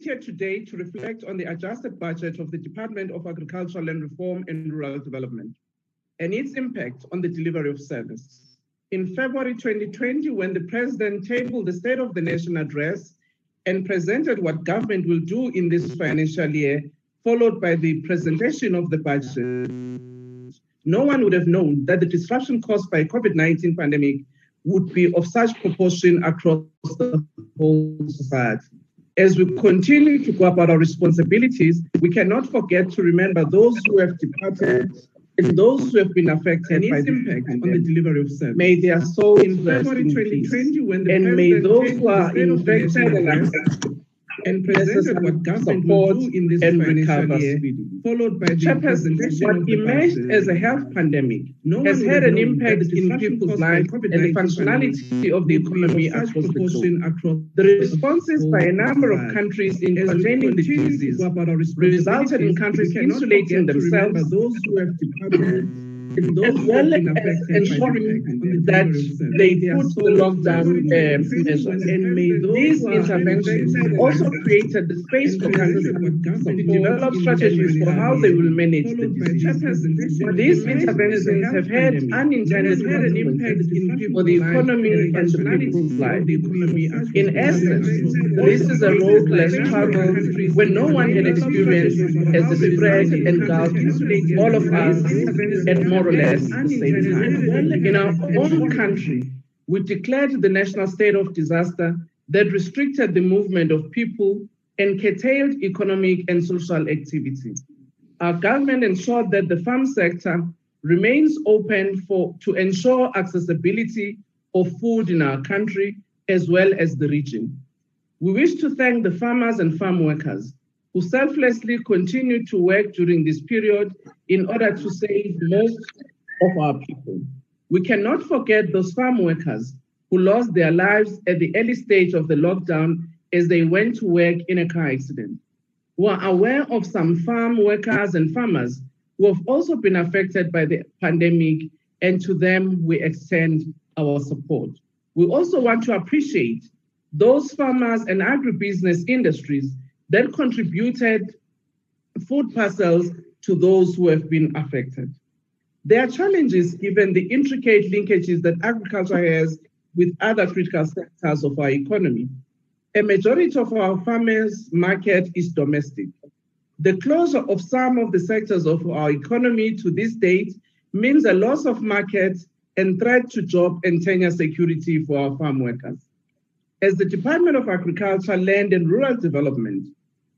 here today to reflect on the adjusted budget of the Department of Agricultural Land Reform and Rural Development and its impact on the delivery of service. In February 2020, when the President tabled the State of the Nation address and presented what government will do in this financial year, followed by the presentation of the budget, no one would have known that the disruption caused by COVID-19 pandemic would be of such proportion across the whole society. As we continue to go about our responsibilities, we cannot forget to remember those who have departed and those who have been affected by the impact on the delivery of service. May their souls rest in peace. And may those who are infected and affected and presented what government will do in this recover year, followed by the Chairperson, what emerged as a health pandemic no has had an impact in people's lives and the functionality of the economy across the globe. The responses by a number of countries in containing the disease resulted in countries insulating themselves, those who have departed as well as ensuring that they put the lockdown uh, measures. And these interventions also created the space for countries to develop strategies for how they will manage the disease. These interventions have had unintended consequences for the economy and the people's lives. In essence, this is a road less traveled when no one had experienced as the spread engulfed all of us at more or less the same time. In our own country, we declared the national state of disaster that restricted the movement of people and curtailed economic and social activity. Our government ensured that the farm sector remains open for to ensure accessibility of food in our country as well as the region. We wish to thank the farmers and farm workers who selflessly continue to work during this period in order to save most of our people. We cannot forget those farm workers who lost their lives at the early stage of the lockdown as they went to work in a car accident. We are aware of some farm workers and farmers who have also been affected by the pandemic, and to them we extend our support. We also want to appreciate those farmers and agribusiness industries that contributed food parcels to those who have been affected. There are challenges given the intricate linkages that agriculture has with other critical sectors of our economy. A majority of our farmers' market is domestic. The closure of some of the sectors of our economy to this date means a loss of market and threat to job and tenure security for our farm workers. As the Department of Agriculture, Land and Rural Development,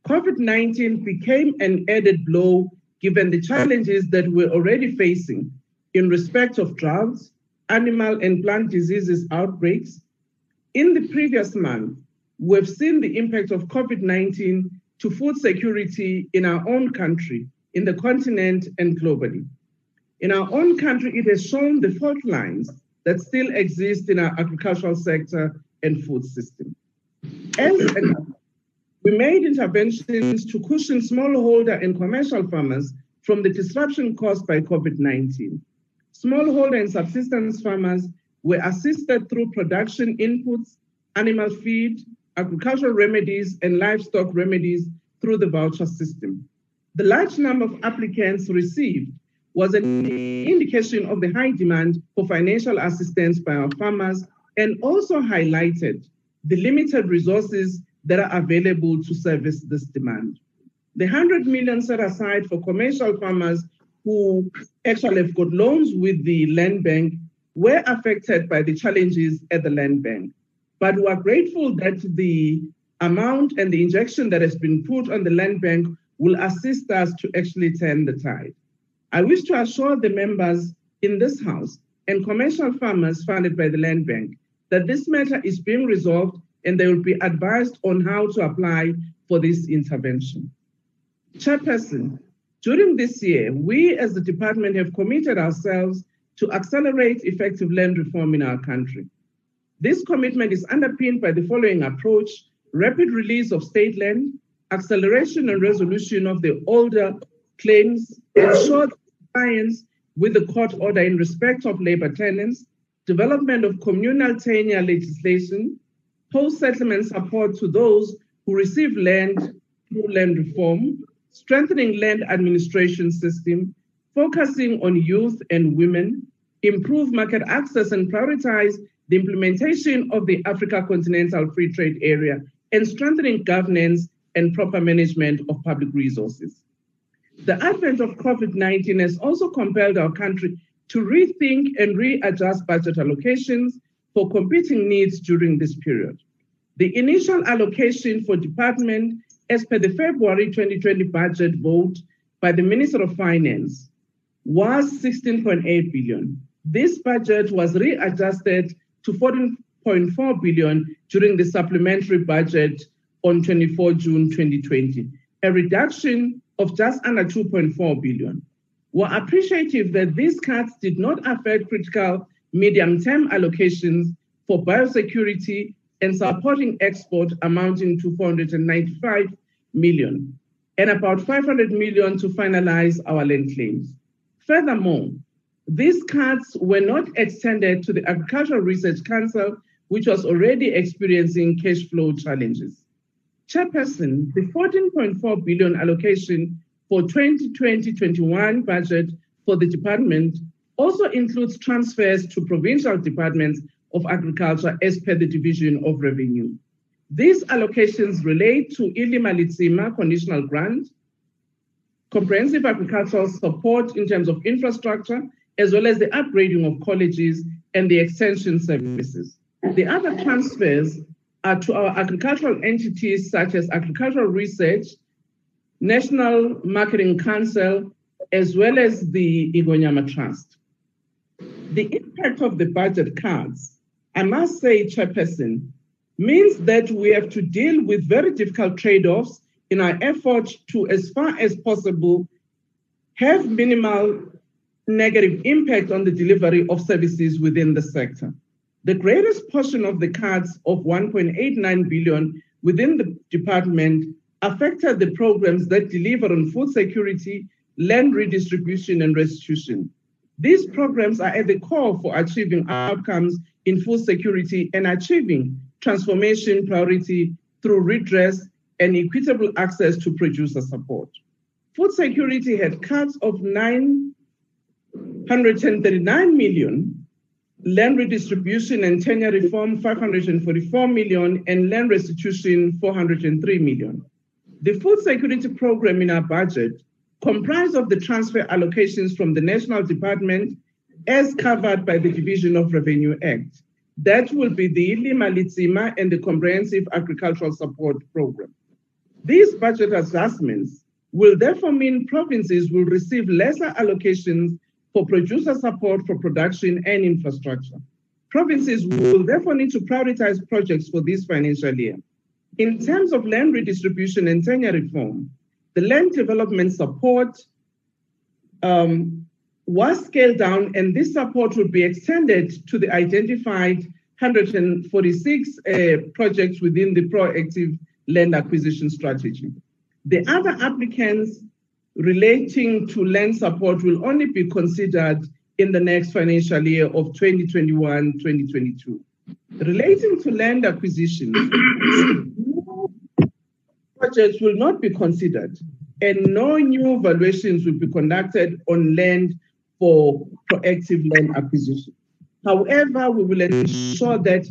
COVID 19 became an added blow given the challenges that we're already facing in respect of droughts, animal and plant diseases outbreaks. In the previous month, we've seen the impact of COVID 19 to food security in our own country, in the continent, and globally. In our own country, it has shown the fault lines that still exist in our agricultural sector and food system. As we made interventions to cushion smallholder and commercial farmers from the disruption caused by COVID 19. Smallholder and subsistence farmers were assisted through production inputs, animal feed, agricultural remedies, and livestock remedies through the voucher system. The large number of applicants received was an indication of the high demand for financial assistance by our farmers and also highlighted the limited resources that are available to service this demand. The 100 million set aside for commercial farmers who actually have got loans with the land bank were affected by the challenges at the land bank. But we are grateful that the amount and the injection that has been put on the land bank will assist us to actually turn the tide. I wish to assure the members in this House and commercial farmers funded by the land bank that this matter is being resolved and they will be advised on how to apply for this intervention. Chairperson, during this year, we as the department have committed ourselves to accelerate effective land reform in our country. This commitment is underpinned by the following approach rapid release of state land, acceleration and resolution of the older claims, ensure compliance with the court order in respect of labor tenants, development of communal tenure legislation, post settlement support to those who receive land through land reform, strengthening land administration system, focusing on youth and women, improve market access and prioritize the implementation of the Africa Continental Free Trade Area, and strengthening governance and proper management of public resources. The advent of COVID 19 has also compelled our country to rethink and readjust budget allocations for competing needs during this period. The initial allocation for department as per the February 2020 budget vote by the Minister of Finance was 16.8 billion. This budget was readjusted to 14.4 billion during the supplementary budget on 24 June 2020, a reduction of just under 2.4 billion. We're appreciative that these cuts did not affect critical medium-term allocations for biosecurity and supporting export amounting to 495 million and about 500 million to finalize our land claims. Furthermore, these cuts were not extended to the Agricultural Research Council, which was already experiencing cash flow challenges. Chairperson, the 14.4 billion allocation for 2020-21 budget for the department also includes transfers to provincial departments of agriculture as per the division of revenue. These allocations relate to Ilima Letsema conditional grant, comprehensive agricultural support in terms of infrastructure, as well as the upgrading of colleges and the extension services. The other transfers are to our agricultural entities such as Agricultural Research, National Marketing Council, as well as the Ingonyama Trust. The impact of the budget cuts, I must say, Chairperson, means that we have to deal with very difficult trade offs in our effort to, as far as possible, have minimal negative impact on the delivery of services within the sector. The greatest portion of the cuts of 1.89 billion within the department affected the programs that deliver on food security, land redistribution, and restitution. These programs are at the core for achieving outcomes in food security and achieving transformation priority through redress and equitable access to producer support. Food security had cuts of 939 million, land redistribution and tenure reform 544 million, and land restitution 403 million. The food security program in our budget comprised of the transfer allocations from the National Department as covered by the Division of Revenue Act that will be the Ilima Letsema and the Comprehensive Agricultural Support Program. These budget adjustments will therefore mean provinces will receive lesser allocations for producer support for production and infrastructure. Provinces will therefore need to prioritize projects for this financial year. In terms of land redistribution and tenure reform, the land development support um, was scaled down, and this support will be extended to the identified 146 uh, projects within the proactive land acquisition strategy. The other applicants relating to land support will only be considered in the next financial year of 2021 2022. Relating to land acquisition, projects will not be considered and no new valuations will be conducted on land for proactive land acquisition. However, we will ensure that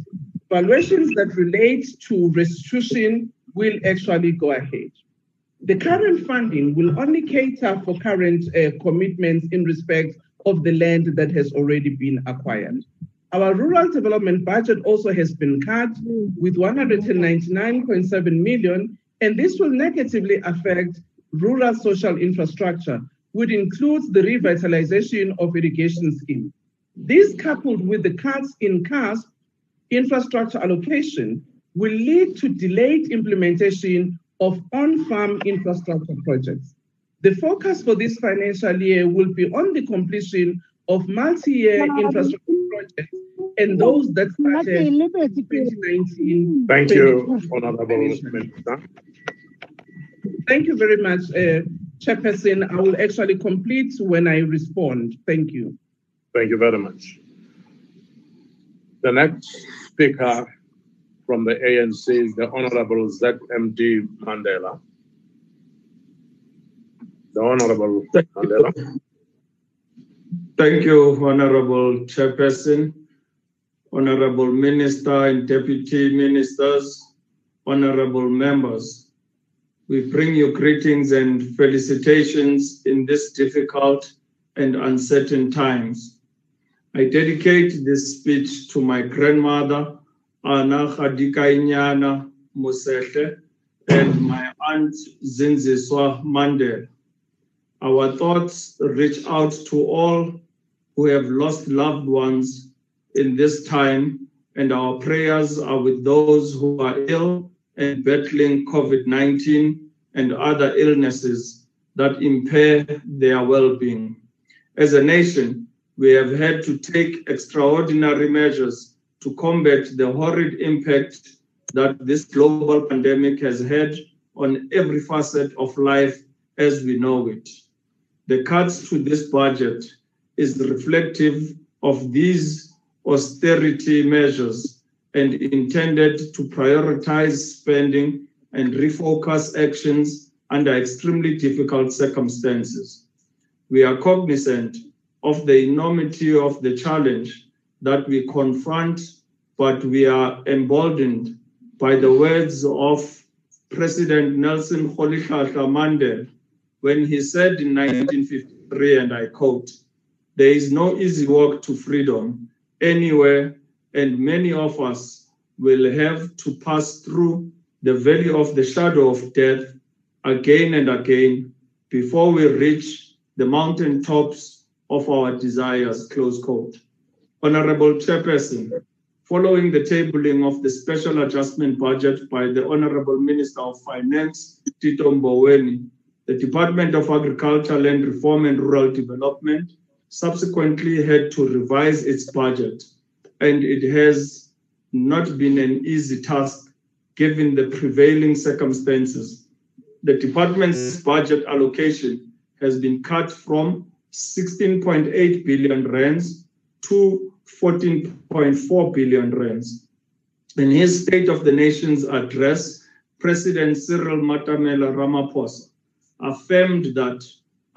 valuations that relate to restitution will actually go ahead. The current funding will only cater for current uh, commitments in respect of the land that has already been acquired. Our rural development budget also has been cut with 199.7 million, and this will negatively affect rural social infrastructure, which includes the revitalization of irrigation schemes. This, coupled with the cuts in CASP infrastructure allocation, will lead to delayed implementation of on-farm infrastructure projects. The focus for this financial year will be on the completion of multi-year infrastructure projects and those that started in 2019. Thank you, Honorable Minister. Thank you very much, uh, Chairperson. I will actually complete when I respond. Thank you. Thank you very much. The next speaker from the ANC, is the Honorable ZMD Mandela. The Honorable Mandela. Thank you, Honorable Chairperson, Honorable Minister and Deputy Ministers, Honorable Members. We bring you greetings and felicitations in this difficult and uncertain times. I dedicate this speech to my grandmother, Anna Khadikainyana Musehle, and my aunt Zindziswa Mandela. Our thoughts reach out to all who have lost loved ones in this time, and our prayers are with those who are ill and battling COVID 19 and other illnesses that impair their well being. As a nation, we have had to take extraordinary measures to combat the horrid impact that this global pandemic has had on every facet of life as we know it. The cuts to this budget is reflective of these austerity measures and intended to prioritize spending and refocus actions under extremely difficult circumstances. We are cognizant of the enormity of the challenge that we confront, but we are emboldened by the words of President Nelson Rolihlahla Mandela when he said in 1953, and I quote, there is no easy walk to freedom anywhere, and many of us will have to pass through the valley of the shadow of death again and again before we reach the mountain tops of our desires. Close quote. Honorable Chairperson, following the tabling of the special adjustment budget by the Honorable Minister of Finance, Tito Mboweni, the Department of Agriculture, Land Reform and Rural Development subsequently had to revise its budget, and it has not been an easy task given the prevailing circumstances. The department's mm. budget allocation has been cut from 16.8 billion rands to 14.4 billion rands. In his State of the Nation's address, President Cyril Matamela Ramaphosa affirmed that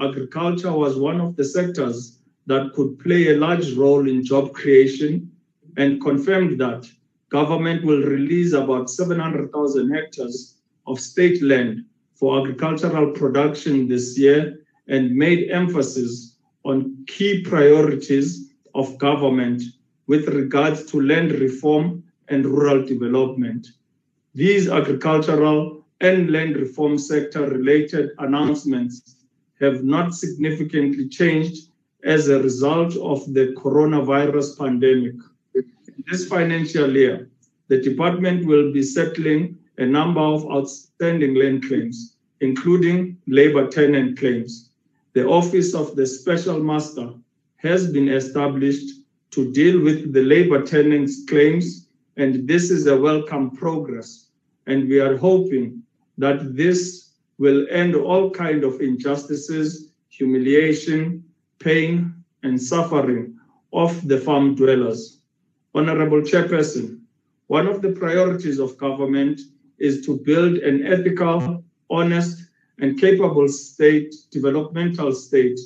agriculture was one of the sectors that could play a large role in job creation and confirmed that government will release about 700,000 hectares of state land for agricultural production this year and made emphasis on key priorities of government with regards to land reform and rural development. These agricultural and land reform sector related announcements have not significantly changed as a result of the coronavirus pandemic. This financial year, the department will be settling a number of outstanding land claims, including labor tenant claims. The Office of the Special Master has been established to deal with the labor tenants claims, and this is a welcome progress. And we are hoping that this will end all kind of injustices, humiliation, pain, and suffering of the farm dwellers. Honorable Chairperson, one of the priorities of government is to build an ethical, honest, and capable state, developmental state,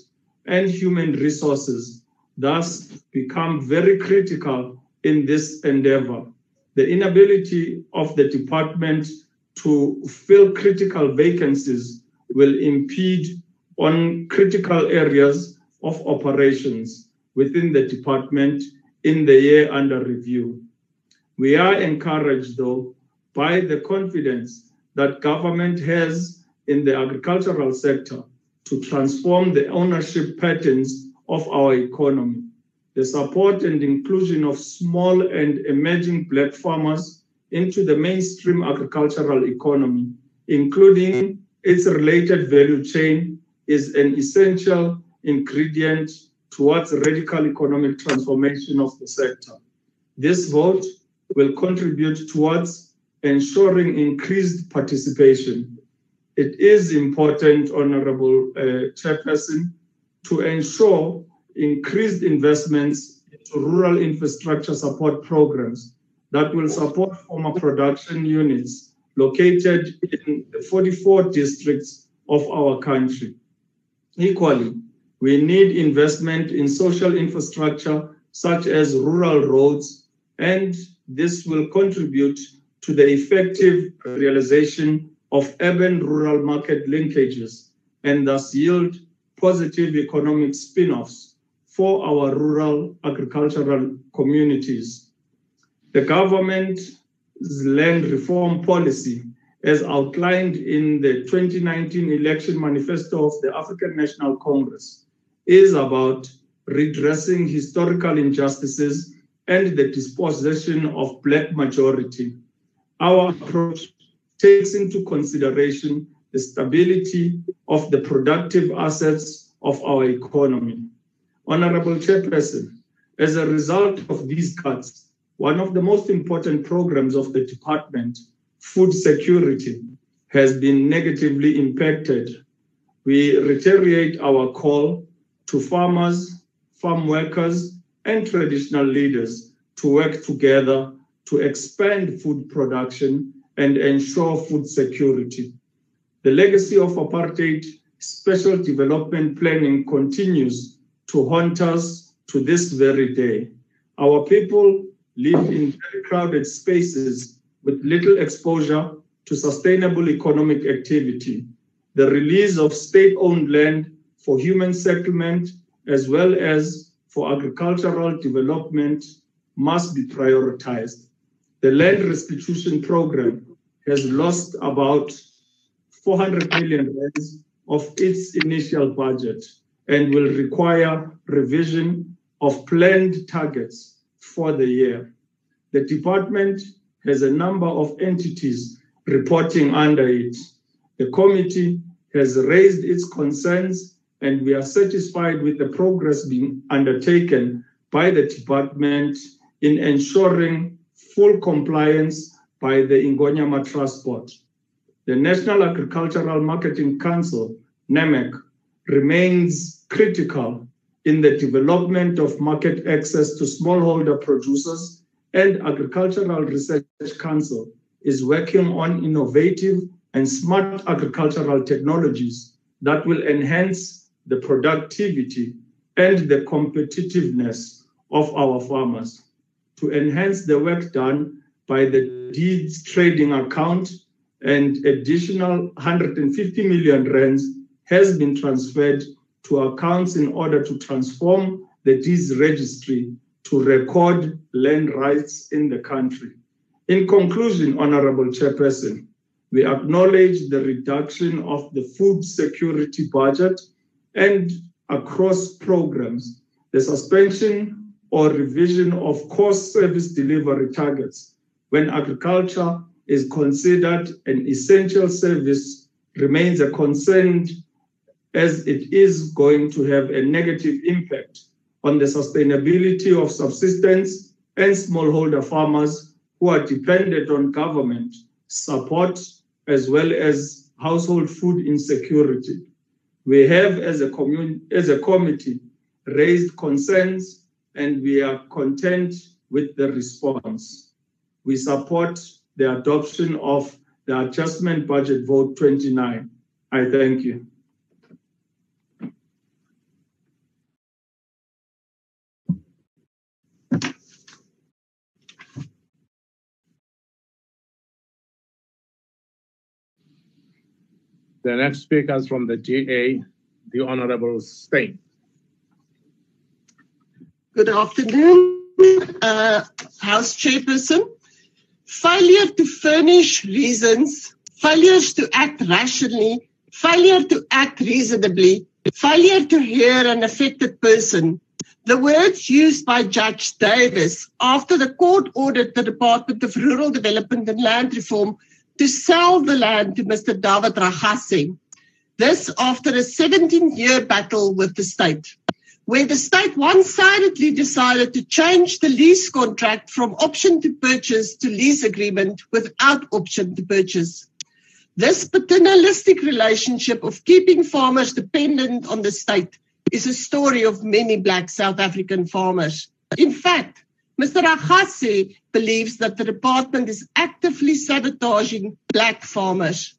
and human resources thus become very critical in this endeavor. The inability of the department to fill critical vacancies will impede on critical areas of operations within the department in the year under review. We are encouraged, though, by the confidence that government has in the agricultural sector to transform the ownership patterns of our economy. The support and inclusion of small and emerging black farmers into the mainstream agricultural economy, including its related value chain, is an essential ingredient towards radical economic transformation of the sector. This vote will contribute towards ensuring increased participation. It is important, Honorable uh, Chairperson, to ensure increased investments into rural infrastructure support programs that will support former production units located in the 44 districts of our country. Equally, we need investment in social infrastructure such as rural roads, and this will contribute to the effective realization of urban-rural market linkages and thus yield positive economic spin-offs for our rural agricultural communities. The government's land reform policy, as outlined in the 2019 election manifesto of the African National Congress, is about redressing historical injustices and the dispossession of black majority. Our approach takes into consideration the stability of the productive assets of our economy. Honorable Chairperson, as a result of these cuts, one of the most important programs of the department, food security, has been negatively impacted. We reiterate our call to farmers, farm workers, and traditional leaders to work together to expand food production and ensure food security. The legacy of apartheid special development planning continues to haunt us to this very day. Our people live in very crowded spaces with little exposure to sustainable economic activity. The release of state-owned land for human settlement as well as for agricultural development must be prioritized. The land restitution program has lost about 400 million of its initial budget and will require revision of planned targets for the year. The department has a number of entities reporting under it. The committee has raised its concerns and we are satisfied with the progress being undertaken by the department in ensuring full compliance by the Ingonyama Transport. The National Agricultural Marketing Council, NAMEC, remains critical in the development of market access to smallholder producers and Agricultural Research Council is working on innovative and smart agricultural technologies that will enhance the productivity, and the competitiveness of our farmers. To enhance the work done by the deeds trading account, and additional 150 million rands has been transferred to accounts in order to transform the deeds registry to record land rights in the country. In conclusion, Honorable Chairperson, we acknowledge the reduction of the food security budget and across programs, the suspension or revision of cost service delivery targets when agriculture is considered an essential service remains a concern as it is going to have a negative impact on the sustainability of subsistence and smallholder farmers who are dependent on government support as well as household food insecurity. We have, as a, commun- as a committee, raised concerns and we are content with the response. We support the adoption of the adjustment budget vote 29. I thank you. The next speaker is from the DA, the Honorable Steyn. Good afternoon, uh, House Chairperson. Failure to furnish reasons, failures to act rationally, failure to act reasonably, failure to hear an affected person. The words used by Judge Davis after the court ordered the Department of Rural Development and Land Reform to sell the land to Mr. David Ragase. This after a 17 year battle with the state, where the state one sidedly decided to change the lease contract from option to purchase to lease agreement without option to purchase. This paternalistic relationship of keeping farmers dependent on the state is a story of many black South African farmers. In fact, Mr. Ragase believes that the department is actively sabotaging black farmers.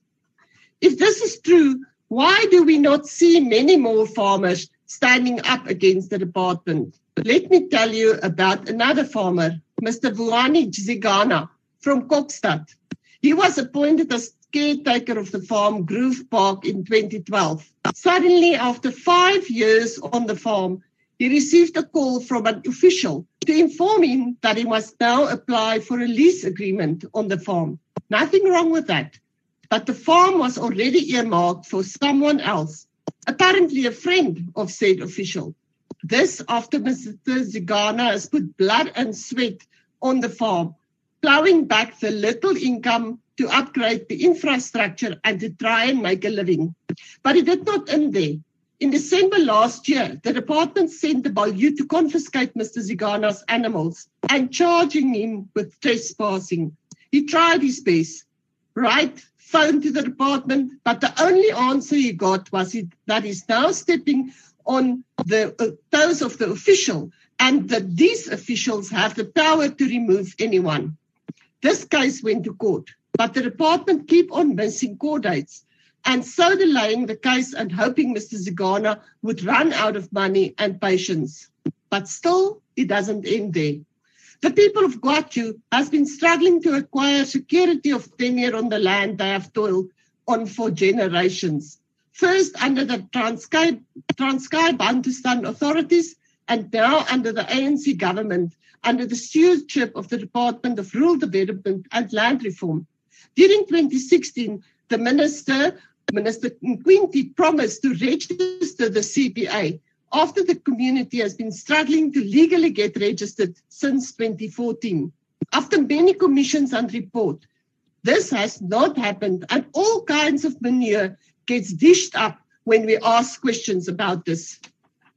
If this is true, why do we not see many more farmers standing up against the department? Let me tell you about another farmer, Mr. Vuyani Zigana from Kokstad. He was appointed as caretaker of the farm Groove Park in 2012. Suddenly, after five years on the farm, he received a call from an official to inform him that he must now apply for a lease agreement on the farm. Nothing wrong with that. But the farm was already earmarked for someone else, apparently a friend of said official. This after Mr. Zigana has put blood and sweat on the farm, plowing back the little income to upgrade the infrastructure and to try and make a living. But it did not end there. In December last year, the department sent the Balju to confiscate Mr. Zigana's animals and charging him with trespassing. He tried his best, right? Phone to the department, but the only answer he got was he, that he's now stepping on the uh, toes of the official and that these officials have the power to remove anyone. This case went to court, but the department keep on missing court dates and so delaying the case and hoping Mr. Zigana would run out of money and patience. But still, it doesn't end there. The people of Guatu has been struggling to acquire security of tenure on the land they have toiled on for generations. First under the Transkei Bantustan authorities and now under the ANC government under the stewardship of the Department of Rural Development and Land Reform. During 2016, the minister, Minister Nkwinti, promised to register the CPA after the community has been struggling to legally get registered since 2014. After many commissions and report, this has not happened and all kinds of manure gets dished up when we ask questions about this.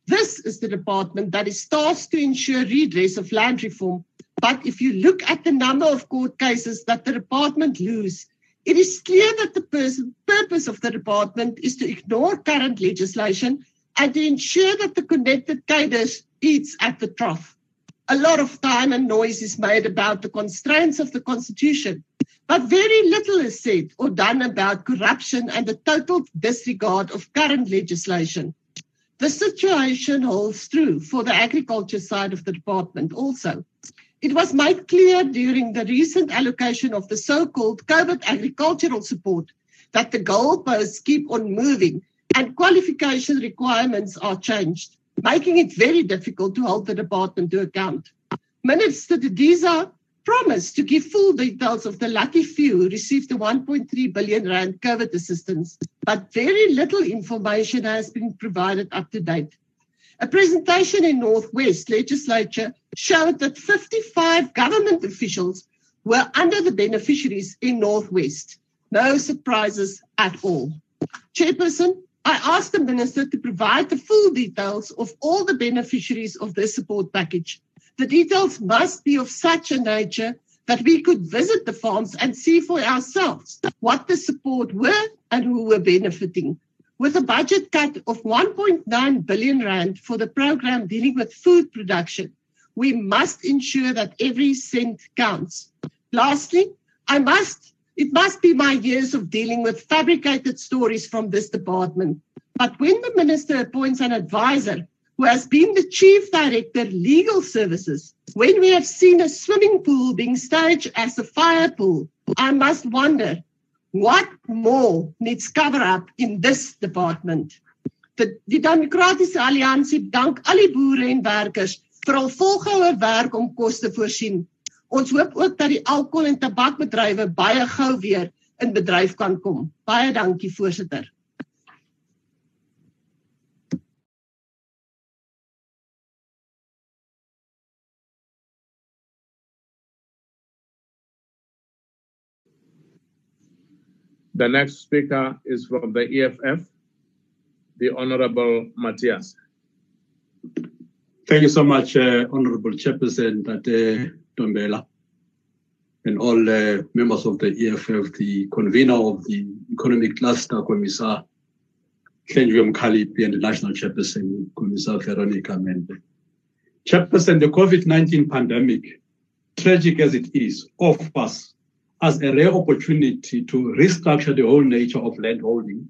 This is the department that is tasked to ensure redress of land reform. But if you look at the number of court cases that the department lose, it is clear that the purpose of the department is to ignore current legislation and to ensure that the connected cadres eats at the trough. A lot of time and noise is made about the constraints of the constitution, but very little is said or done about corruption and the total disregard of current legislation. The situation holds true for the agriculture side of the department also. It was made clear during the recent allocation of the so-called COVID agricultural support that the goalposts keep on moving and qualification requirements are changed, making it very difficult to hold the department to account. Minister Didiza promised to give full details of the lucky few who received the 1.3 billion rand COVID assistance, but very little information has been provided up to date. A presentation in Northwest Legislature showed that 55 government officials were under the beneficiaries in Northwest. No surprises at all. Chairperson, I asked the Minister to provide the full details of all the beneficiaries of this support package. The details must be of such a nature that we could visit the farms and see for ourselves what the support were and who were benefiting. With a budget cut of 1.9 billion rand for the program dealing with food production, we must ensure that every cent counts. Lastly, I must it must be my years of dealing with fabricated stories from this department. But when the minister appoints an advisor who has been the chief director legal services, when we have seen a swimming pool being staged as a fire pool, I must wonder what more needs cover up in this department. Die, die Demokratiese Alliansie dank al die boere en werkers vir hul volgehoue werk om kos te voorsien Ons hoop ook dat die alkohol en tabakbedrywe baie gou weer in bedryf kan kom. Baie dankie voorsitter. The next speaker is from the EFF, the Honorable Matthias. Thank you so much, uh, Honorable Chairperson, that uh, Tombela, and all uh, members of the EFF, the convener of the Economic Cluster, Commissar Kenjum Kalipi, and the National Chairperson, Commissar Veronica Mente. Chairperson, the COVID-19 pandemic tragic as it is, offers as a rare opportunity to restructure the whole nature of landholding,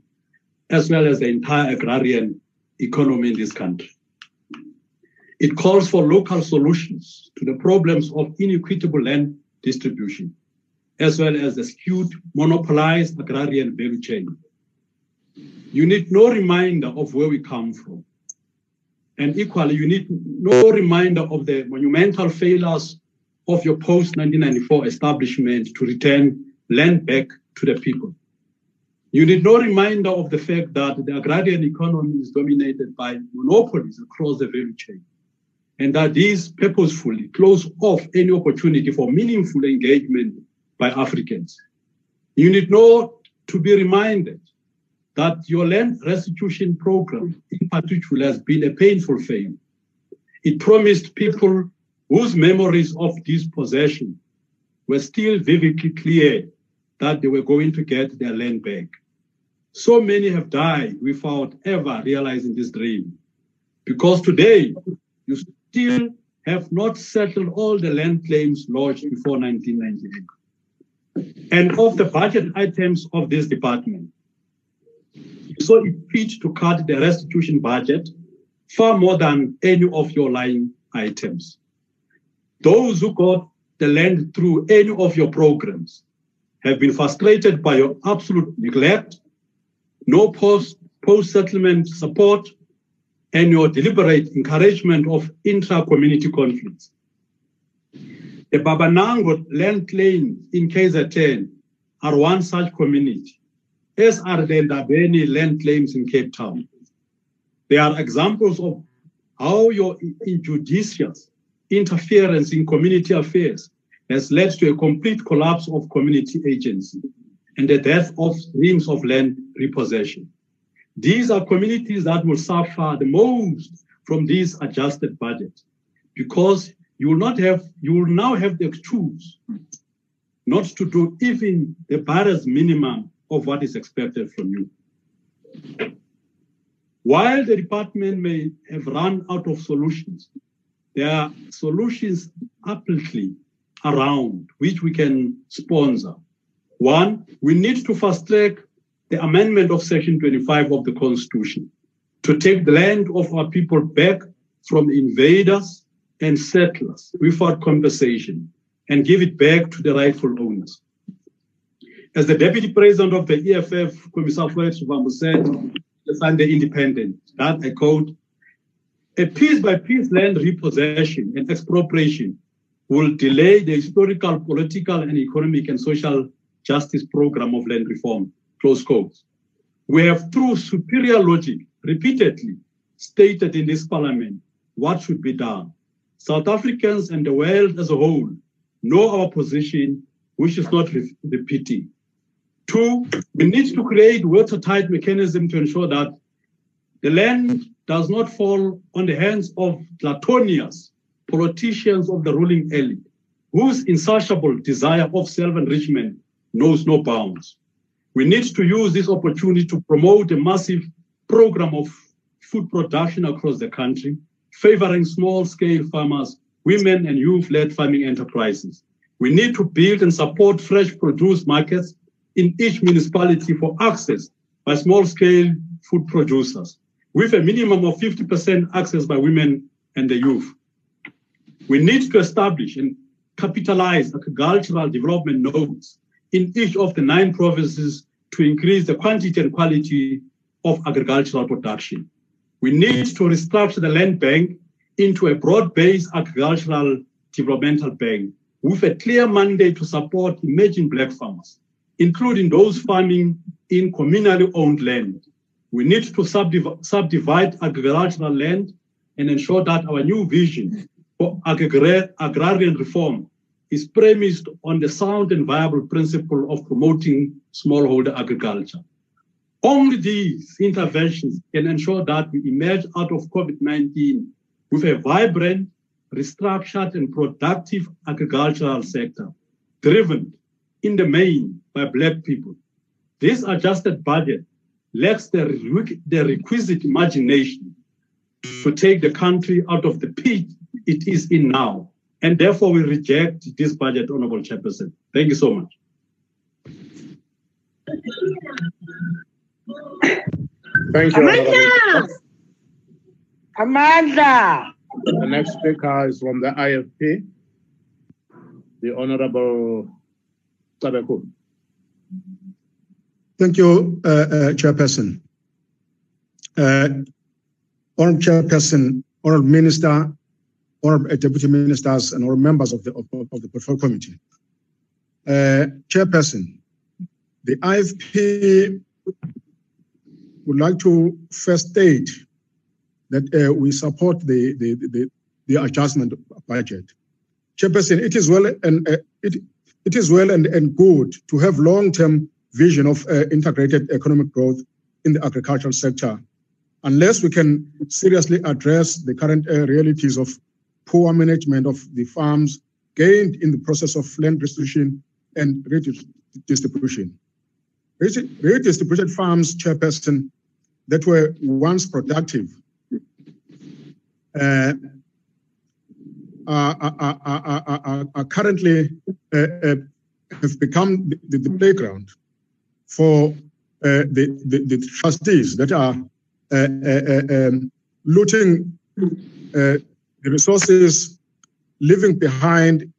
as well as the entire agrarian economy in this country. It calls for local solutions to the problems of inequitable land distribution, as well as the skewed, monopolized agrarian value chain. You need no reminder of where we come from. And equally, you need no reminder of the monumental failures of your post 1994 establishment to return land back to the people. You need no reminder of the fact that the agrarian economy is dominated by monopolies across the value chain, and that these purposefully close off any opportunity for meaningful engagement by Africans. You need not to be reminded that your land restitution program, in particular, has been a painful failure. It promised people whose memories of dispossession were still vividly clear that they were going to get their land back. So many have died without ever realizing this dream. Because today, you still have not settled all the land claims lodged before 1998. And of the budget items of this department, you saw it fit to cut the restitution budget far more than any of your line items. Those who got the land through any of your programs have been frustrated by your absolute neglect, no post settlement support, and your deliberate encouragement of intra community conflicts. The Babanango land claims in KZN are one such community, as are the Ndabeni land claims in Cape Town. They are examples of how your injudicious interference in community affairs has led to a complete collapse of community agency and the death of streams of land repossession. These are communities that will suffer the most from this adjusted budget because you will not have, you will now have the excuse not to do even the barest minimum of what is expected from you. While the department may have run out of solutions, there are solutions aptly around which we can sponsor. One, we need to fast track the amendment of Section 25 of the Constitution to take the land of our people back from invaders and settlers without compensation and give it back to the rightful owners. As the Deputy President of the EFF, Commissar Floyd Shivambu said, the Sunday Independent, that I quote, a piece by piece land repossession and expropriation will delay the historical, political, and economic and social justice program of land reform. Close quotes. We have, through superior logic, repeatedly stated in this parliament what should be done. South Africans and the world as a whole know our position, which is not re- repeating. Two, we need to create watertight mechanism to ensure that the land does not fall on the hands of Platonius, politicians of the ruling elite, whose insatiable desire of self-enrichment knows no bounds. We need to use this opportunity to promote a massive program of food production across the country, favoring small-scale farmers, women, and youth-led farming enterprises. We need to build and support fresh produce markets in each municipality for access by small-scale food producers with a minimum of 50% access by women and the youth. We need to establish and capitalize agricultural development nodes in each of the nine provinces to increase the quantity and quality of agricultural production. We need to restructure the land bank into a broad-based agricultural developmental bank with a clear mandate to support emerging black farmers, including those farming in communally owned land we need to subdiv- subdivide agricultural land and ensure that our new vision for agrarian reform is premised on the sound and viable principle of promoting smallholder agriculture. Only these interventions can ensure that we emerge out of COVID 19 with a vibrant, restructured, and productive agricultural sector, driven in the main by Black people. This adjusted budget lacks the, the requisite imagination to take the country out of the pit it is in now And therefore, we reject this budget, Honorable Chairperson. Thank you so much. Thank you. Amanda! Amanda! The next speaker is from the IFP, the Honorable Tabeku. Thank you, uh, uh, Chairperson. Uh, Honorable Chairperson, Honorable Minister, Honorable Deputy Ministers, and all members of the, of, of the Portfolio Committee. Chairperson, the IFP would like to first state that uh, we support the, the, the, the adjustment budget. Chairperson, it is well and uh, it, it is well and, and good to have long-term vision of uh, integrated economic growth in the agricultural sector. Unless we can seriously address the current uh, realities of poor management of the farms gained in the process of land restitution and redistribution. Redistributed farms, Chairperson, that were once productive uh, are, are, are, are, currently uh, uh, have become the, the, playground for uh, the, the, the, trustees that are uh, uh, um, looting the resources, leaving behind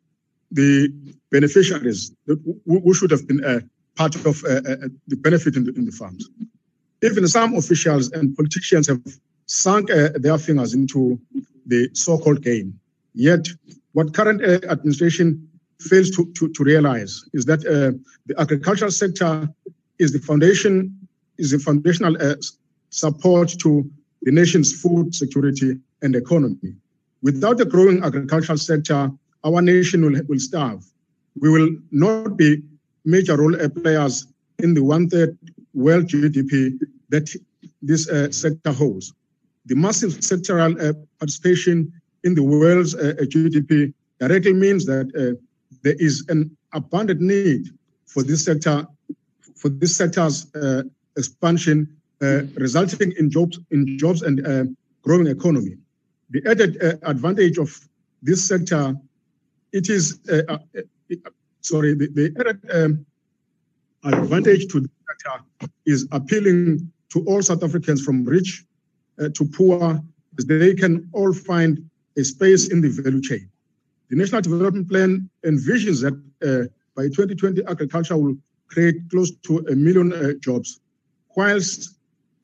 the beneficiaries who should have been part of the benefit in the, in the farms. Even some officials and politicians have sunk their fingers into the so-called game. Yet, what current uh, administration fails to, to, to, realize is that uh, the agricultural sector is the foundation, is the foundational uh, support to the nation's food security and economy. Without a growing agricultural sector, our nation will, will starve. We will not be major role players in the one-third world GDP that this uh, sector holds. The massive sectoral uh, participation in the world's uh, GDP directly means that uh, there is an abundant need for this sector, for this sector's uh, expansion, uh, resulting in jobs, in jobs and uh, growing economy. The added advantage of this sector, it is sorry, the, the added um, advantage to the sector is appealing to all South Africans from rich uh, to poor, they can all find a space in the value chain. The National Development Plan envisions that uh, by 2020, agriculture will create close to a million uh, jobs, whilst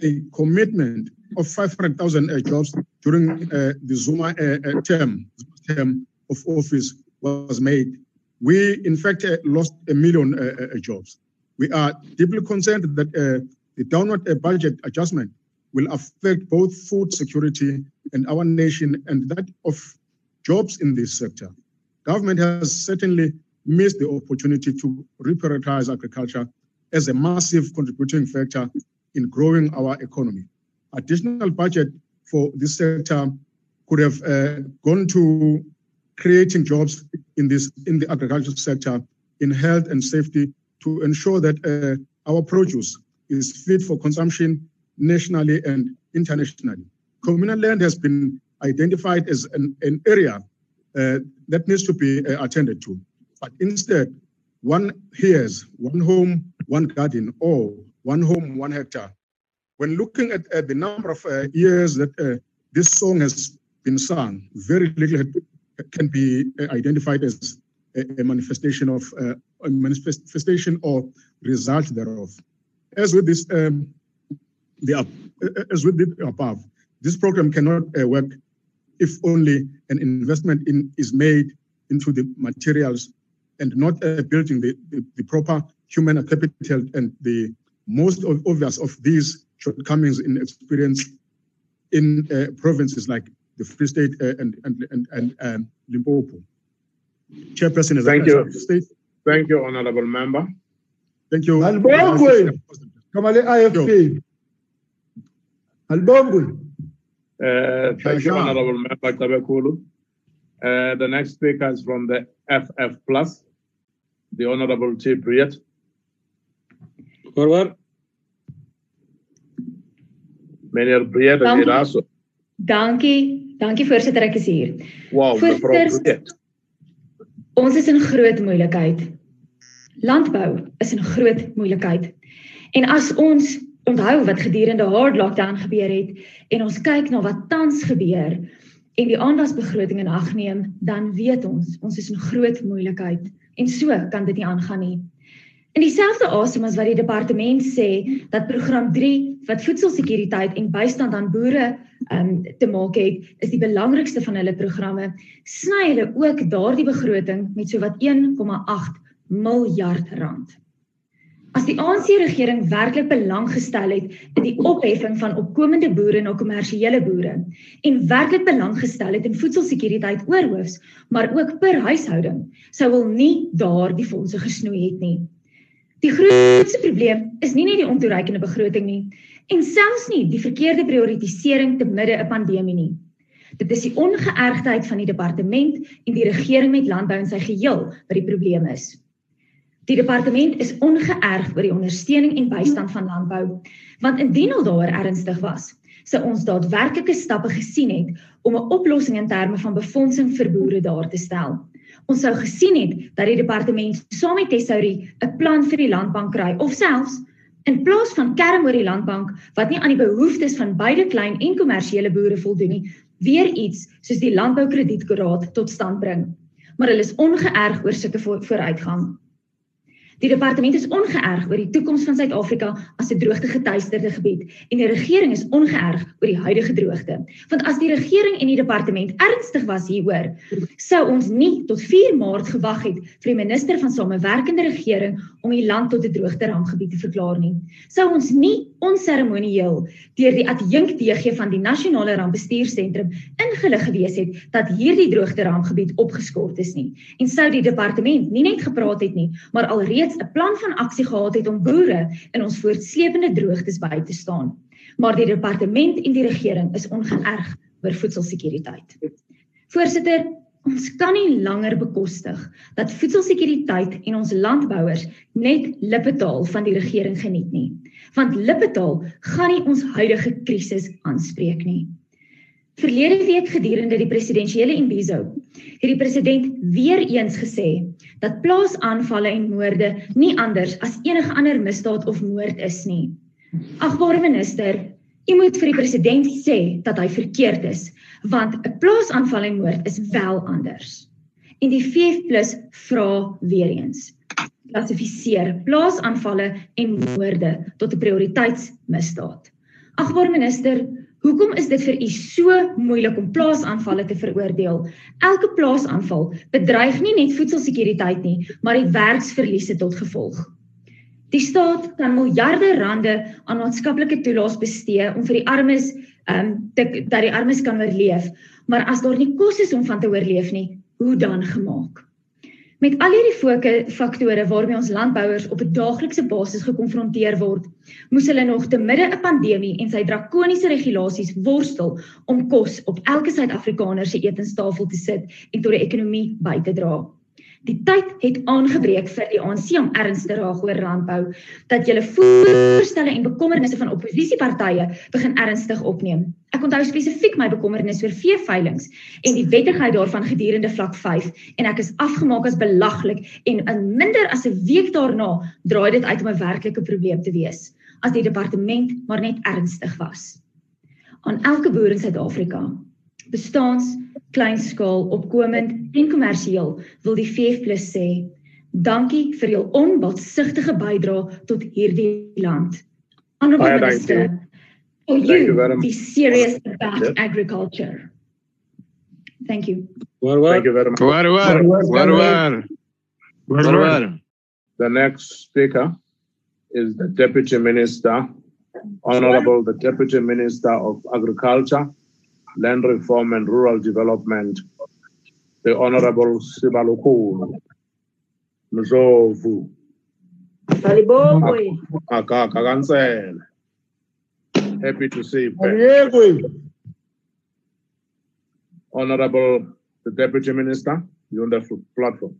a commitment of 500,000 uh, jobs during uh, the Zuma uh, term, term of office was made. We, in fact, lost a million jobs. We are deeply concerned that the downward budget adjustment will affect both food security and our nation and that of jobs in this sector. Government has certainly missed the opportunity to reprioritize agriculture as a massive contributing factor in growing our economy. Additional budget for this sector could have uh, gone to creating jobs in this in the agricultural sector, in health and safety, to ensure that uh, our produce is fit for consumption nationally and internationally. Communal land has been identified as an, an area uh, that needs to be uh, attended to. But instead, one hears one home, one garden, or one home, one hectare. When looking at, at the number of uh, years that uh, this song has been sung, very little can be uh, identified as a, manifestation of uh, a manifestation or result thereof. As with this um, the, as with the above, this program cannot uh, work if only an investment in, is made into the materials and not uh, building the, the, the, proper human capital and the most obvious of these shortcomings in experience in uh, provinces like the Free State uh, and, and, and, and um, Limpopo. Chairperson, thank you. State. Thank you, Honorable Member. Thank you. Albongwe, Kamale IFP. Albongwe. Uh, thank you, Honorable Member Tabekulu. Uh, the next speaker is from the FF Plus, the Honorable T. Briet. Forward. Meneer Briet en Dankie. Dankie, voorzitter, ek is hier. Wow, voorzitter, Ons is in groot moeilikheid. Landbou is in groot moeilikheid. En as ons onthou wat gedurende hard lockdown gebeur het en ons kyk na wat tans gebeur en die aandasbegroting in ag neem, dan weet ons ons is in groot moeilikheid en so kan dit nie aangaan nie. In dieselfde asem as wat die departement sê dat program 3 wat voedselsekuriteit en bystand aan boere um, te maak het, is die belangrikste van hulle programme, sny hulle ook daardie begroting met sowat 1,8 miljard rand. As die ANC regering werklik belang gestel het in die opheffing van opkomende boere na kommersiële boere en werklik belang gestel het in voedselsekuriteit oorhoofs, maar ook per huishouding, sou wel nie daar die fondse gesnoei het nie. Die grootste probleem is nie net die ontoereikende begroting nie en selfs nie die verkeerde prioritisering te midde 'n pandemie nie. Dit is die ongeërgdheid van die departement en die regering met landbou in sy geheel wat die probleem is. Die departement is ongeërg oor die ondersteuning en bystand van landbou, want indien al daar ernstig was, sou ons daadwerklike stappe gesien het om 'n oplossing in terme van befondsing vir boere daar te stel. Ons sou gesien het dat die departement saam met Tesourie 'n plan vir die landbank kry of selfs in plaas van kerm oor die landbank wat nie aan die behoeftes van beide klein en kommersiële boere voldoen nie, weer iets soos die landboukredietkoraat tot stand bring. Maar hulle is ongeërg oor sulke vooruitgang. Die departement is ongeërg oor die toekoms van Suid-Afrika as 'n droogte-getuisterde gebied en die regering is ongeërg oor die huidige droogte. Want as die regering en die departement ernstig was hieroor, sou ons nie tot 4 Maart gewag het vir die minister van samewerkende regering om die land tot 'n droogte-rampgebied te verklaar nie. Sou ons nie onseremonieel deur die adjunk DG van die Nasionale Rampbestuursentrum ingelig gewees het dat hierdie droogte-rampgebied opgeskort is nie. En sou die departement nie net gepraat het nie, maar alreeds reeds 'n plan van aksie gehad het om boere in ons voortsleepende droogtes by te staan. Maar die departement en die regering is ongeërg oor voedselsekuriteit. Voorsitter, ons kan nie langer bekostig dat voedselsekuriteit en ons landbouers net lippetaal van die regering geniet nie. Want lippetaal gaan nie ons huidige krisis aanspreek nie. Verlede week gedurende die presidensiële imbizo het die president weer eens gesê dat plaasaanvalle en moorde nie anders as enige ander misdaad of moord is nie. Agbare minister, u moet vir die president sê dat hy verkeerd is, want 'n plaasaanval en moord is wel anders. En die VF+ vra weer eens klassifiseer plaasaanvalle en moorde tot 'n prioriteitsmisdaad. Agbare minister, Hoekom is dit vir u so moeilik om plaasaanvalle te veroordeel? Elke plaasaanval bedreig nie net voedselsekuriteit nie, maar die werksverliese tot gevolg. Die staat kan miljarde rande aan maatskaplike toelaas bestee om vir die armes ehm um, dat die armes kan oorleef, maar as daar nie kos is om van te oorleef nie, hoe dan gemaak? Met al hierdie faktore waarmee ons landbouers op 'n daaglikse basis gekonfronteer word, moes hulle nog te midde 'n pandemie en sy drakoniese regulasies worstel om kos op elke Suid-Afrikaner se etenstafel te sit en tot die ekonomie by te dra. Die tyd het aangebreek vir die ANC om ernstig te raak oor landbou dat julle voorstelle en bekommernisse van oppositiepartye begin ernstig opneem. Ek onthou spesifiek my bekommernis oor veeveilings en die wettigheid daarvan gedurende vlak 5 en ek is afgemaak as belaglik en in minder as 'n week daarna draai dit uit om 'n werklike probleem te wees as die departement maar net ernstig was. Aan elke boer in Suid-Afrika bestaans kleinskaal, opkomend en kommersieel, wil die VF+ sê, dankie vir jou onbaatsigtige bydrae tot hierdie land. Honorable Minister, for you to be serious about yep. agriculture. Thank you. War, war. Thank you very much. War, war. War, war. War, war. The next speaker is the Deputy Minister, Honorable the Deputy Minister of Agriculture, Land Reform and Rural Development, the Honorable Sibalukulu Mzovu. Akakansele. Happy to see you. Honorable the Deputy Minister, you're on the platform.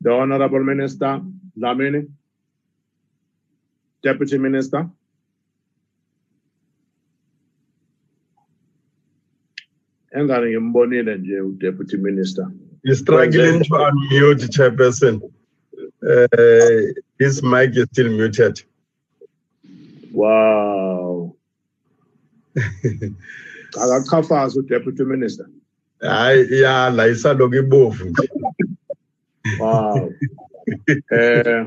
The Honorable Minister, Lamini. Deputy Minister. engani ngimbonile nje uDeputy Minister. You're struggling to unmute, Chairperson. Uh, his mic is still muted. Wow. Akachafaza uDeputy Minister. Hayi ya la isaloku ibovu. Wow. Eh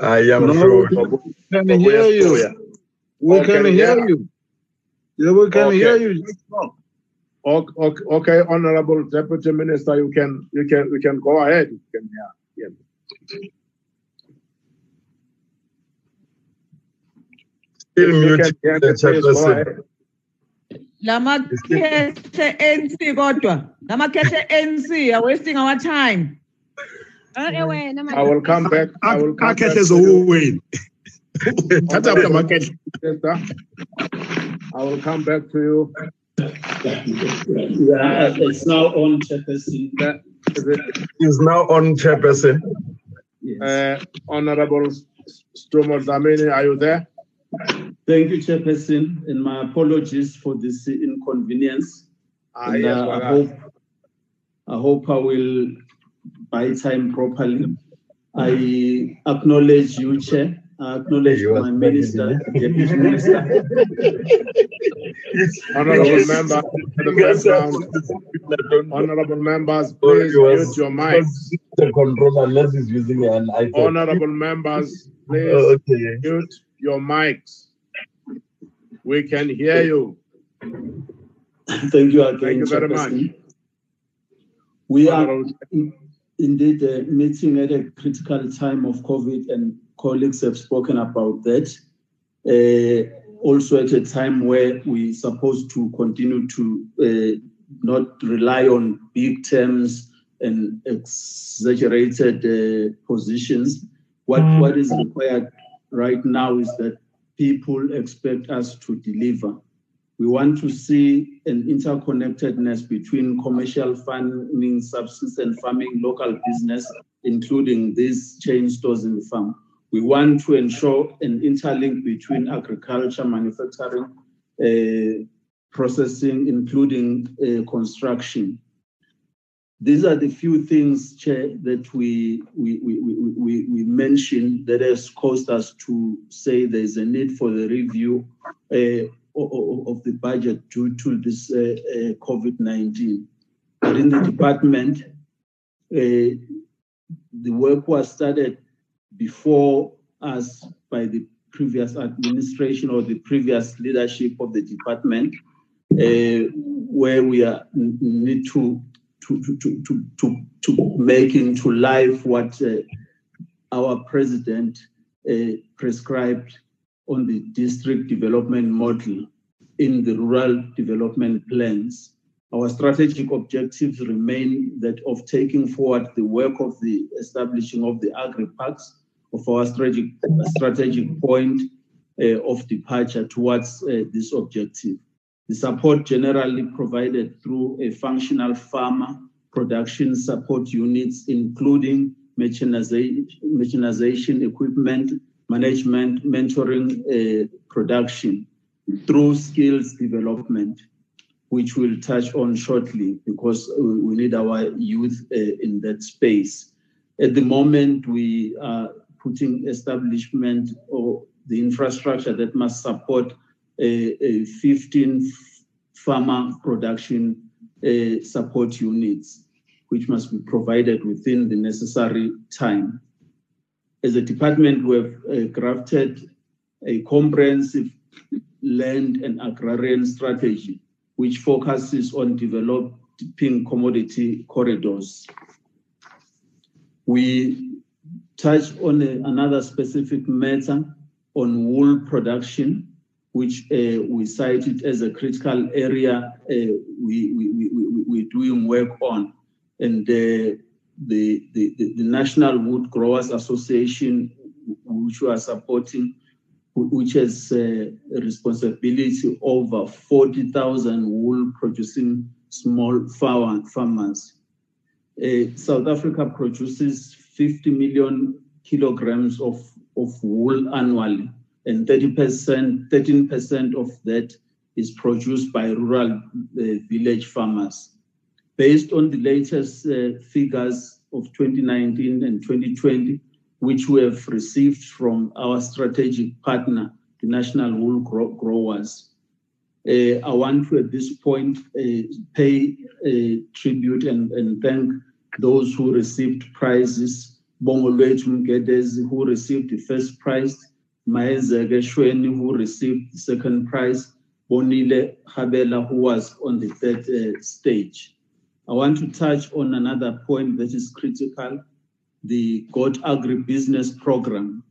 I am No, sorry. we can hear you. We Okay, can hear yeah. you. Yeah, we can Okay. hear you. Okay, okay, okay, Honorable Deputy Minister, you can you can you can go ahead. You can yeah. yeah. Still You muted, can hear the me, please go Chairperson. ahead. lamakhethe ANC kodwa lamakhethe ANC are wasting our time I will come back. I will come back. akhehle to you, zowuwini thatha Honorable apha makhehle Minister. I will come back to you. Yeah, it's now on, Chairperson. That- is it, Is now on, Chairperson. uh, Honorable Sdumo Dlamini, are you there? Thank you, Chairperson, and my apologies for this inconvenience. Ah, And, yes, uh, I hope, I hope I will buy time properly. I acknowledge you, Chair. I acknowledge You are my minister, Deputy Minister. Honorable member, in the background, honorable members, please mute your mics. The control unless he's using an iPhone. Honorable members, please Okay. mute your mics. We can hear you. Thank you again. Thank you very much. We are Honorable- in- indeed uh, meeting at a critical time of COVID, and colleagues have spoken about that. Uh, also, at a time where we're supposed to continue to uh, not rely on big terms and exaggerated uh, positions. What, what is required right now is that people expect us to deliver. We want to see an interconnectedness between commercial farming, subsistence farming, local business, including these chain stores in the farm. We want to ensure an interlink between agriculture, manufacturing, uh, processing, including uh, construction. These are the few things, Chair, that we, we, we, we, we, mentioned that has caused us to say there's a need for the review uh, of the budget due to this uh, uh, COVID-19. But in the department, uh, the work was started before us by the previous administration or the previous leadership of the department, uh, where we are need to to to to to to, to make into life what uh, our president uh, prescribed on the district development model in the rural development plans. Our strategic objectives remain that of taking forward the work of the establishing of the agri parks of our strategic strategic point uh, of departure towards uh, this objective. The support generally provided through a functional farmer production support units, including mechanization, mechanization equipment, management, mentoring, uh, production through skills development, which we'll touch on shortly because we need our youth uh, in that space. At the moment, we are putting establishment or the infrastructure that must support a, a 15 farmer production uh, support units, which must be provided within the necessary time. As a department, we have uh, crafted a comprehensive land and agrarian strategy, which focuses on developing commodity corridors. We touch on a- another specific matter on wool production, which uh, we cited as a critical area uh, we, we, we, we, we're doing work on. And uh, the, the, the, the National Wool Growers Association, which we are supporting, which has uh, a responsibility over 40,000 wool producing small farm, farmers. Uh, South Africa produces 50 million kilograms of, of wool annually, and 30%, 13% of that is produced by rural uh, village farmers. Based on the latest uh, figures of 2019 and 2020, which we have received from our strategic partner, the National Wool Growers, uh, I want to, at this point, uh, pay tribute and, thank those who received prizes. Bongolwethu Mgedezi, who received the first prize, Maezege Shweni, who received the second prize, Bonile Habela, who was on the third stage. I want to touch on another point that is critical, the Goat Agribusiness Program.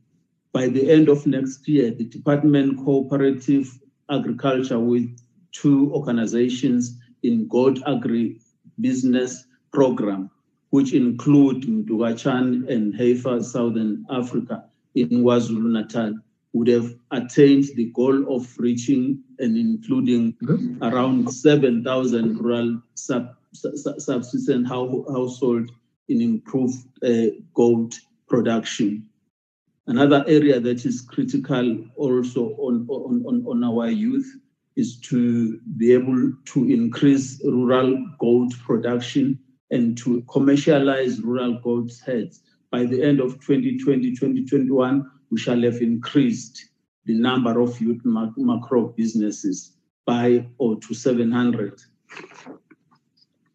By the end of next year, the Department Cooperative Agriculture with two organizations in Goat Agribusiness Program, which include Mdukatshani and Heifer, Southern Africa, in KwaZulu-Natal, would have attained the goal of reaching and including around 7,000 rural sub, subsistence household in improved uh, goat production. Another area that is critical also on, on, on, our youth is to be able to increase rural gold production and to commercialize rural goat heads. By the end of 2020, 2021, we shall have increased the number of youth macro businesses by or to 700.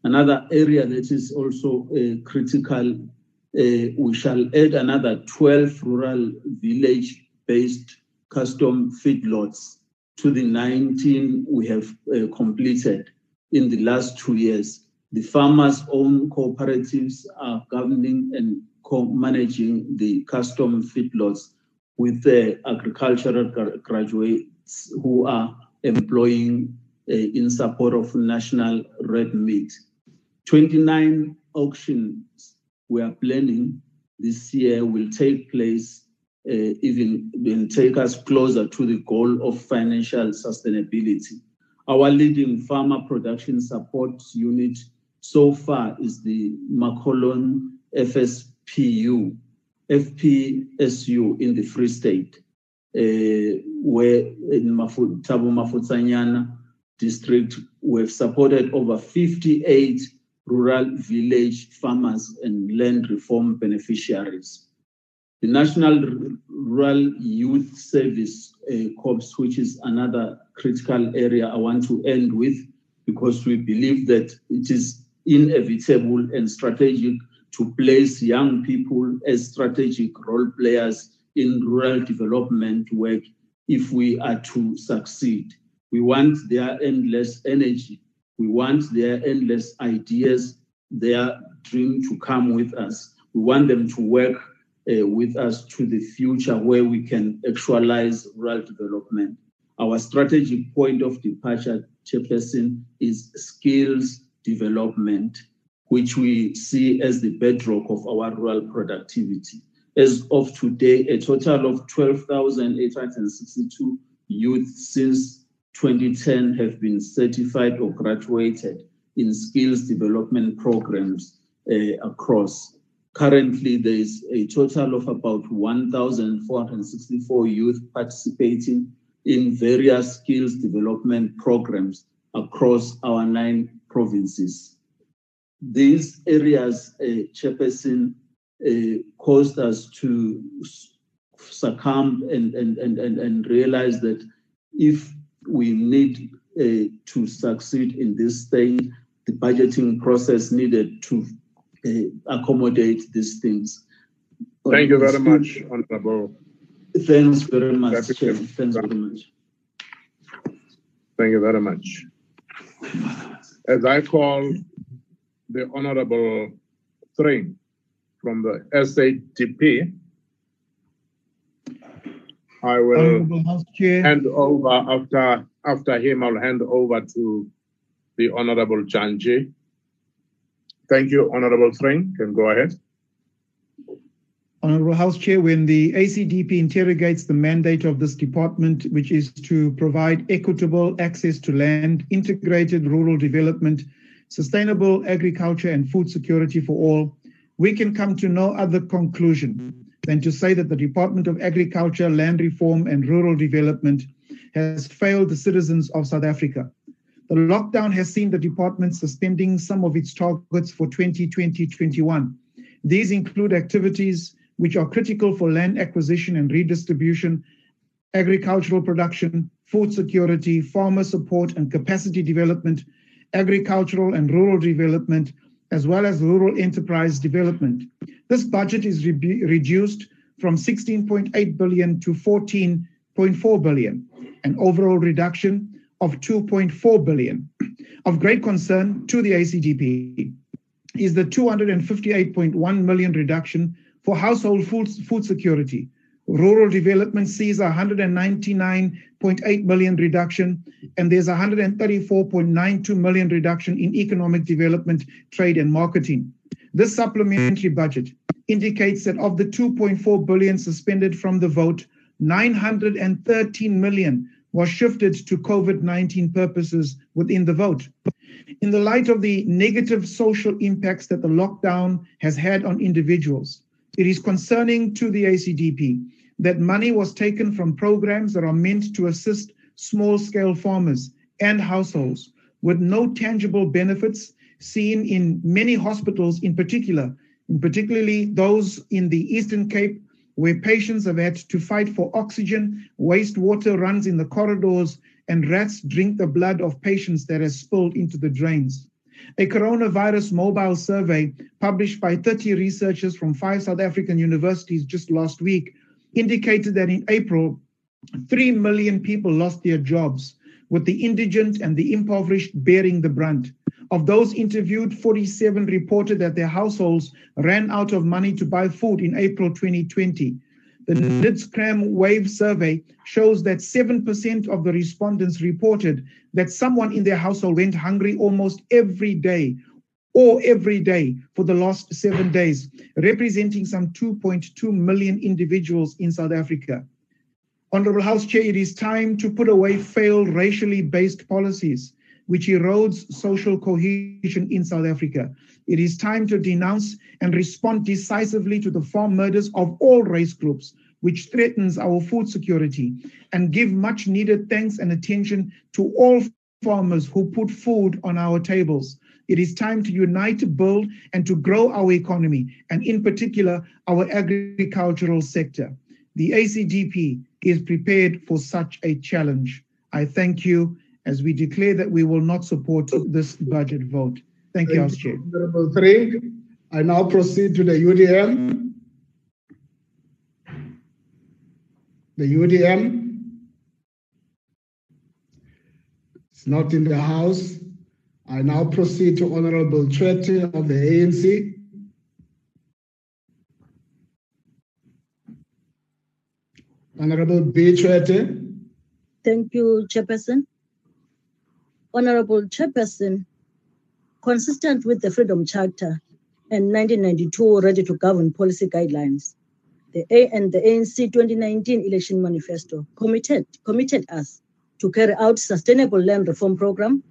Another area that is also uh, critical, uh, we shall add another 12 rural village-based custom feedlots to the 19 we have uh, completed in the last two years. The farmers' own cooperatives are governing and co-managing the custom feedlots with the agricultural graduates who are employing uh, in support of national red meat. 29 auctions we are planning this year will take place uh, even will take us closer to the goal of financial sustainability. Our leading farmer production support unit so far is the Makolon FSPU, FPSU in the Free State, uh, where in Mafu, Thabo Mofutsanyana district, we've supported over 58 rural village farmers and land reform beneficiaries. The National Rural Youth Service uh, Corps, which is another critical area I want to end with, because we believe that it is inevitable and strategic to place young people as strategic role players in rural development work if we are to succeed. We want their endless energy. We want their endless ideas, their dream to come with us. We want them to work uh, with us to the future where we can actualize rural development. Our strategic point of departure, Chairperson, is skills development, which we see as the bedrock of our rural productivity. As of today, a total of 12,862 youth since 2010 have been certified or graduated in skills development programs uh, across Currently, there is a total of about 1,464 youth participating in various skills development programs across our nine provinces. These areas, uh, uh, caused us to succumb and, and, and, and, and realize that if we need uh, to succeed in this state, the budgeting process needed to uh, accommodate these things. Thank you very much, Honorable. Thanks very much. Chair. Thanks very much. Thank you very much. As I call the Honorable Thring from the ACDP, I will hand over after after him. I'll hand over to the Honorable Janji Thank you, Honorable Thring. Can go ahead. Honorable House Chair, when the ACDP interrogates the mandate of this department, which is to provide equitable access to land, integrated rural development, sustainable agriculture, and food security for all, we can come to no other conclusion than to say that the Department of Agriculture, Land Reform, and Rural Development has failed the citizens of South Africa. The lockdown has seen the department suspending some of its targets for 2020-21. These include activities which are critical for land acquisition and redistribution, agricultural production, food security, farmer support and capacity development, agricultural and rural development, as well as rural enterprise development. This budget is re- reduced from 16.8 billion to 14.4 billion, an overall reduction of 2.4 billion. Of great concern to the ACDP is the 258.1 million reduction for household food, food security. Rural development sees a 199.8 million reduction, and there's a 134.92 million reduction in economic development, trade, and marketing. This supplementary budget indicates that of the 2.4 billion suspended from the vote, 913 million was shifted to COVID 19 purposes within the vote. In the light of the negative social impacts that the lockdown has had on individuals, it is concerning to the ACDP that money was taken from programs that are meant to assist small scale farmers and households with no tangible benefits seen in many hospitals in particular, in particularly those in the Eastern Cape where patients have had to fight for oxygen, wastewater runs in the corridors, and rats drink the blood of patients that has spilled into the drains. A coronavirus mobile survey published by 30 researchers from five South African universities just last week indicated that in April, 3 million people lost their jobs, with the indigent and the impoverished bearing the brunt. Of those interviewed, 47 reported that their households ran out of money to buy food in April 2020. The NIDS-CRAM Wave survey shows that 7% of the respondents reported that someone in their household went hungry almost every day or every day for the last seven days, representing some 2.2 million individuals in South Africa. Honorable House Chair, it is time to put away failed racially based policies which erodes social cohesion in South Africa. It is time to denounce and respond decisively to the farm murders of all race groups, which threatens our food security, and give much needed thanks and attention to all farmers who put food on our tables. It is time to unite, to build, and to grow our economy, and in particular, our agricultural sector. The ACDP is prepared for such a challenge. I thank you as we declare that we will not support this budget vote. Thank you, House Chair. Honorable. I now proceed to the UDM. The UDM is not in the House. I now proceed to Honorable Tshwete of the ANC. Honorable B. Tshwete. Thank you, Chairperson. Honorable Chairperson, consistent with the Freedom Charter and 1992 Ready to Govern policy guidelines, the A and the ANC 2019 election manifesto committed, committed us to carry out sustainable land reform program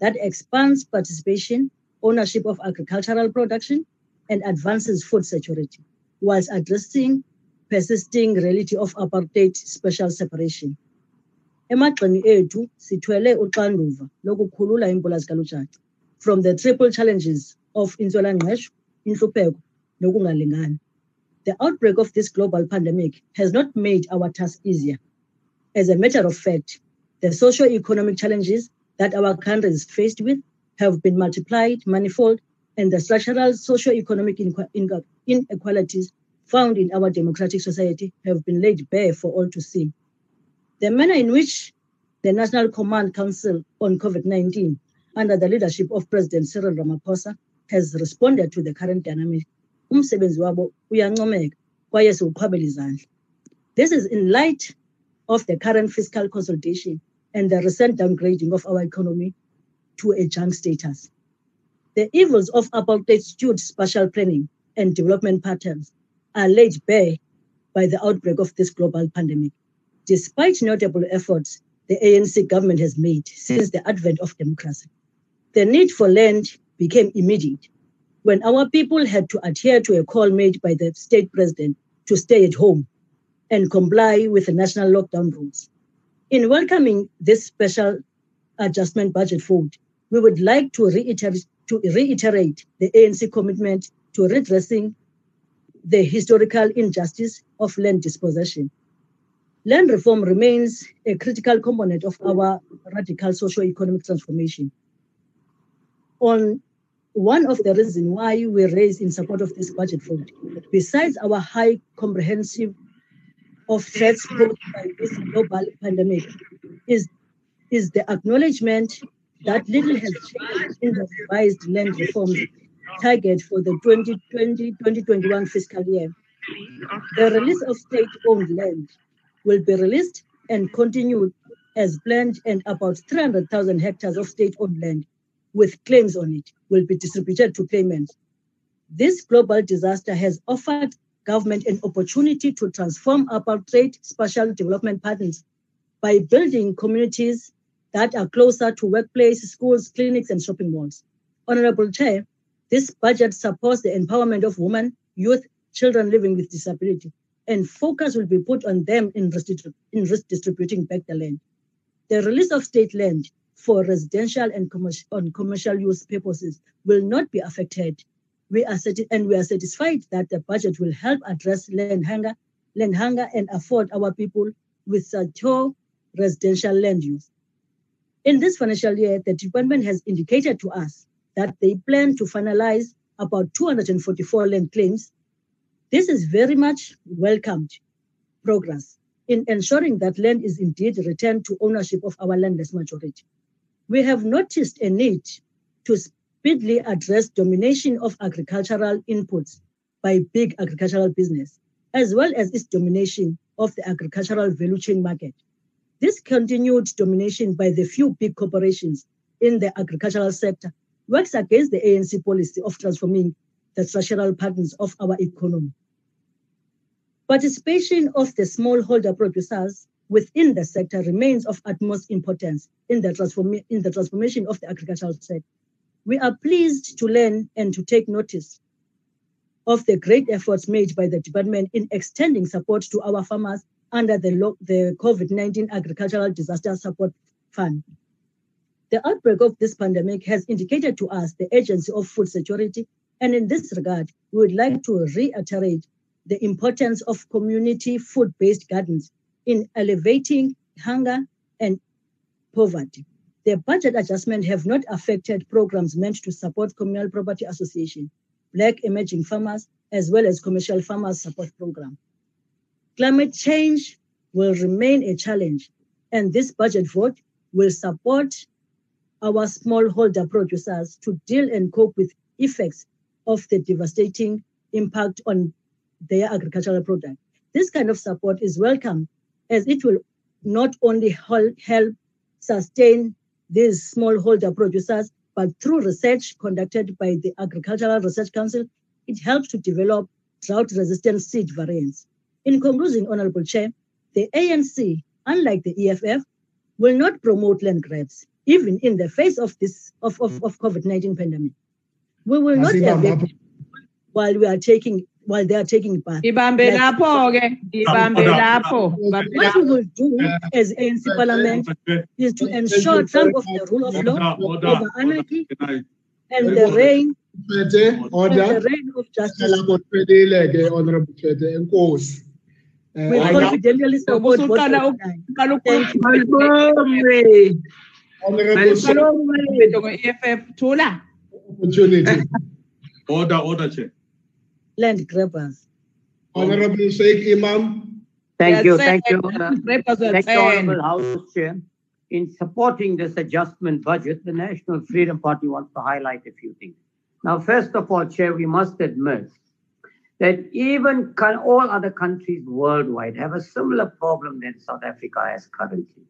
that expands participation, ownership of agricultural production, and advances food security, whilst addressing persisting reality of apartheid special separation. emagxeni ethu sithwele uxanduva lokukhulula from the triple challenges of intswelangqesho intlupheko nokungalingani the outbreak of this global pandemic has not made our task easier as a matter of fact the socio-economic challenges that our country is faced with have been multiplied manifold and the structural socio-economic inequalities found in our democratic society have been laid bare for all to see the manner in which the National Command Council on COVID 19, under the leadership of President Cyril Ramaphosa, has responded to the current dynamic. This is in light of the current fiscal consolidation and the recent downgrading of our economy to a junk status. The evils of apartheid-skewed spatial planning and development patterns are laid bare by the outbreak of this global pandemic despite notable efforts the ANC government has made since the advent of democracy. The need for land became immediate when our people had to adhere to a call made by the state president to stay at home and comply with the national lockdown rules. In welcoming this special adjustment budget vote, we would like to reiterate, to reiterate the ANC commitment to redressing the historical injustice of land dispossession. Land reform remains a critical component of our radical socio-economic transformation. On one of the reasons why we raise in support of this budget vote, besides our high comprehensive of threats posed by this global pandemic, is, is the acknowledgement that little has changed in the revised land reforms target for the 2020-2021 fiscal year. The release of state-owned land will be released and continued as planned and about 300,000 hectares of state-owned land with claims on it will be distributed to claimants. This global disaster has offered government an opportunity to transform apartheid spatial development patterns by building communities that are closer to workplace, schools, clinics, and shopping malls. Honorable Chair, this budget supports the empowerment of women, youth, children living with disability, and focus will be put on them in, in redistributing back the land. The release of state land for residential and commercial, on commercial use purposes will not be affected. We are and we are satisfied that the budget will help address land hunger, land hunger and afford our people with secure residential land use. In this financial year, the department has indicated to us that they plan to finalize about 244 land claims. This is very much welcomed progress in ensuring that land is indeed returned to ownership of our landless majority we have noticed a need to speedily address domination of agricultural inputs by big agricultural business, as well as its domination of the agricultural value chain market. This continued domination by the few big corporations in the agricultural sector works against the ANC policy of transforming the structural patterns of our economy. Participation of the smallholder producers within the sector remains of utmost importance in the, transform- in the transformation of the agricultural sector. We are pleased to learn and to take notice of the great efforts made by the department in extending support to our farmers under the, lo- the COVID 19 Agricultural Disaster Support Fund. The outbreak of this pandemic has indicated to us the urgency of food security, and in this regard, we would like to reiterate the importance of community food based gardens in elevating hunger and poverty. The budget adjustment have not affected programs meant to support communal property association, black emerging farmers, as well as commercial farmers support program. Climate change will remain a challenge, and this budget vote will support our smallholder producers to deal and cope with effects of the devastating impact on their agricultural product. This kind of support is welcome as it will not only help sustain these smallholder producers, but through research conducted by the Agricultural Research Council, it helps to develop drought-resistant seed variants. In conclusion, Honorable Chair, the ANC, unlike the EFF, will not promote land grabs, even in the face of this of, of, of COVID-19 pandemic. We will not have while we are taking while they are taking part. Ibambe lapho ke, ibambe lapho. What we will do as ANC Parliament is to ensure trump of the rule of law over anarchy and the reign order and the reign of justice. honorable Chete enkosi We confidently support both Usuqala of uqala Thank you. honorable uqala opportunity Order, order, Chair. Land grabbers. honorable Shaik Emam Thank you, thank you. uh, Rappers are Thank you. Honorable House Chair. In supporting this adjustment budget, the National Freedom Party wants to highlight a few things. Now, first of all, Chair, we must admit that even con- all other countries worldwide have a similar problem that South Africa has currently.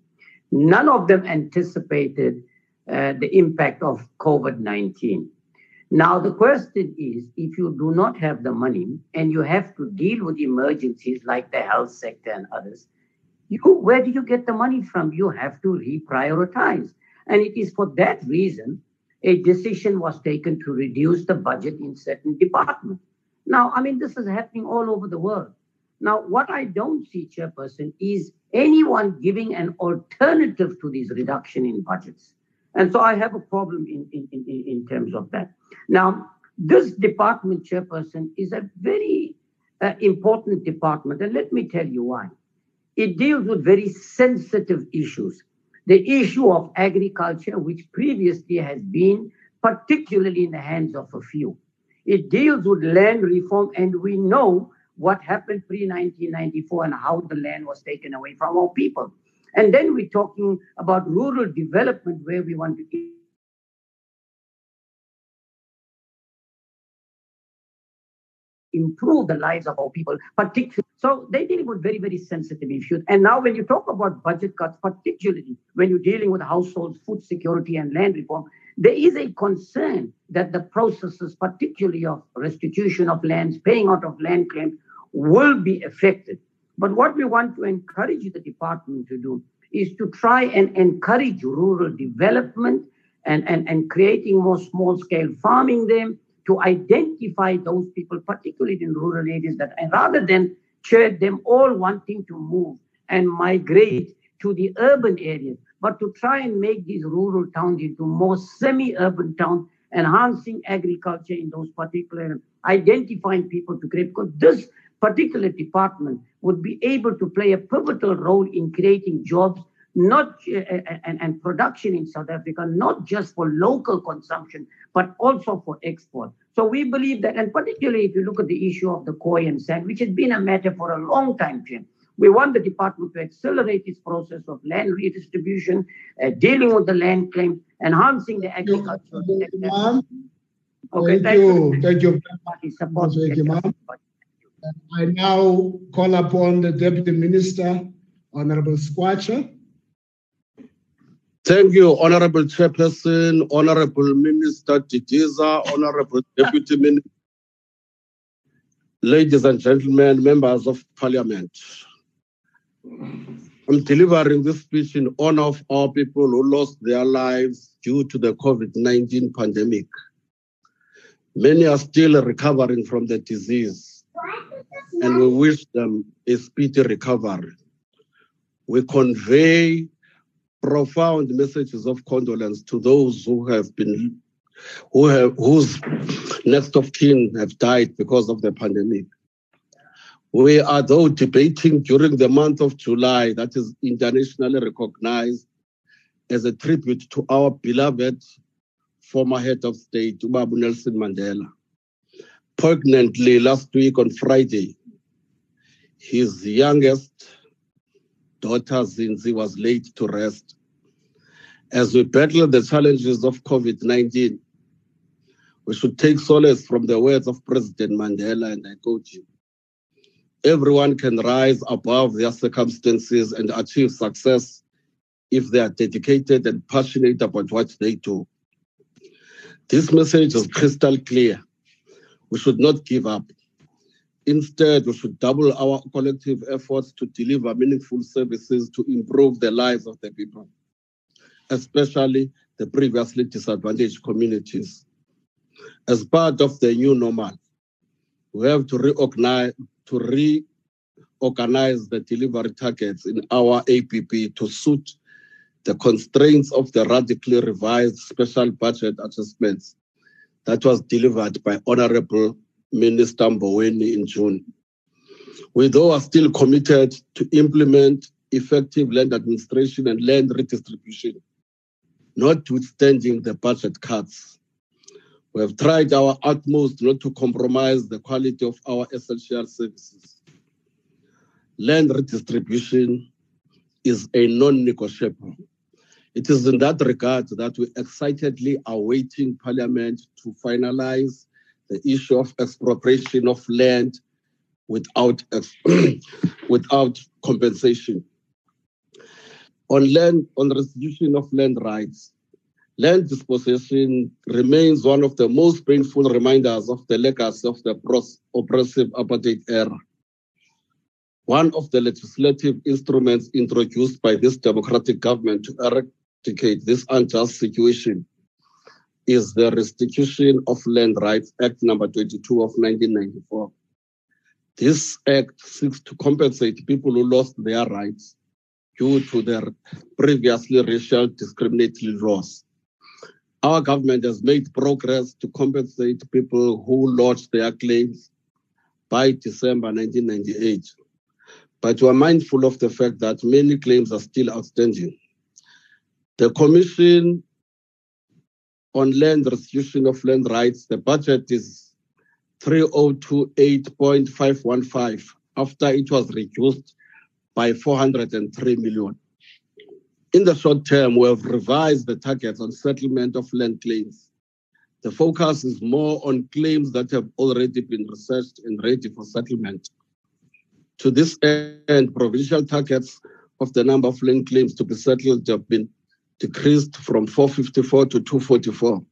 None of them anticipated uh, the impact of COVID 19. Now, the question is if you do not have the money and you have to deal with emergencies like the health sector and others, you, where do you get the money from? You have to reprioritize. And it is for that reason a decision was taken to reduce the budget in certain departments. Now, I mean, this is happening all over the world. Now, what I don't see, Chairperson, is anyone giving an alternative to these reduction in budgets. And so I have a problem in, in, in, in terms of that. Now, this department, Chairperson, is a very uh, important department. And let me tell you why. It deals with very sensitive issues. The issue of agriculture, which previously has been particularly in the hands of a few. It deals with land reform, and we know what happened pre 1994 and how the land was taken away from our people. And then we're talking about rural development, where we want to improve the lives of our people, particularly. So they deal with very, very sensitive issues. And now when you talk about budget cuts, particularly when you're dealing with households, food security, and land reform, there is a concern that the processes, particularly of restitution of lands, paying out of land claims, will be affected. But what we want to encourage the department to do is to try and encourage rural development and, and, and creating more small scale farming them to identify those people, particularly in rural areas, that and rather than share them all wanting to move and migrate to the urban areas, but to try and make these rural towns into more semi-urban towns, enhancing agriculture in those particular, identifying people to create, because this particular department would be able to play a pivotal role in creating jobs not uh, and, and production in South Africa, not just for local consumption, but also for export. So we believe that, and particularly if you look at the issue of the Khoi and San, which has been a matter for a long time, Jim, we want the department to accelerate its process of land redistribution, uh, dealing with the land claims, enhancing the agriculture. Okay, thank, you. Thank you. Thank you, ma'am. I now call upon the Deputy Minister, Honorable Skwatsha. Thank you, Honorable Chairperson, Honorable Minister Didiza, Honorable Deputy Minister, ladies and gentlemen, members of Parliament. I'm delivering this speech in honor of our people who lost their lives due to the COVID 19 pandemic. Many are still recovering from the disease, and we wish them a speedy recovery. We convey profound messages of condolence to those who have been who have whose next of kin have died because of the pandemic. We are though debating during the month of July that is internationally recognized as a tribute to our beloved former head of state, Ubabu Nelson Mandela. Poignantly, last week on Friday, his youngest daughter Zindzi was laid to rest. As we battle the challenges of COVID 19, we should take solace from the words of President Mandela, and I quote you Everyone can rise above their circumstances and achieve success if they are dedicated and passionate about what they do. This message is crystal clear. We should not give up. Instead, we should double our collective efforts to deliver meaningful services to improve the lives of the people, especially the previously disadvantaged communities. As part of the new normal, we have to reorganize, to reorganize the delivery targets in our APP to suit the constraints of the radically revised special budget adjustments that was delivered by Honorable Minister Mboweni in June. We, though, are still committed to implement effective land administration and land redistribution, notwithstanding the budget cuts. We have tried our utmost not to compromise the quality of our essential services. Land redistribution is a non negotiable. It is in that regard that we excitedly awaiting Parliament to finalize the issue of expropriation of land without, without compensation. On land, on restitution of land rights, land dispossession remains one of the most painful reminders of the legacy of the oppressive apartheid era. One of the legislative instruments introduced by this democratic government to eradicate this unjust situation is the Restitution of Land Rights Act number 22 of 1994. This act seeks to compensate people who lost their rights due to their previously racial discriminatory laws. Our government has made progress to compensate people who lodged their claims by December 1998. But we are mindful of the fact that many claims are still outstanding. The Commission on Land Restitution of Land Rights, the budget is 3028.515 after it was reduced by 403 million. In the short term, we have revised the targets on settlement of land claims. The focus is more on claims that have already been researched and ready for settlement. To this end, provincial targets of the number of land claims to be settled have been decreased from 454 to 244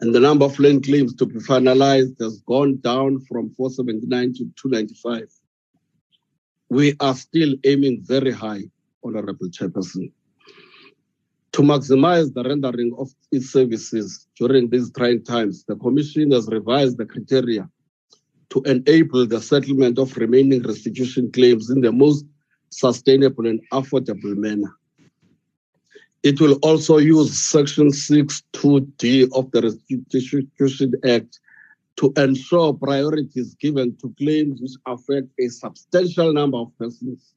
and the number of land claims to be finalized has gone down from 479 to 295. We are still aiming very high, Honorable Chairperson. To maximize the rendering of its services during these trying times, the Commission has revised the criteria to enable the settlement of remaining restitution claims in the most sustainable and affordable manner. It will also use Section 6.2d of the Restitution Act to ensure priorities given to claims which affect a substantial number of persons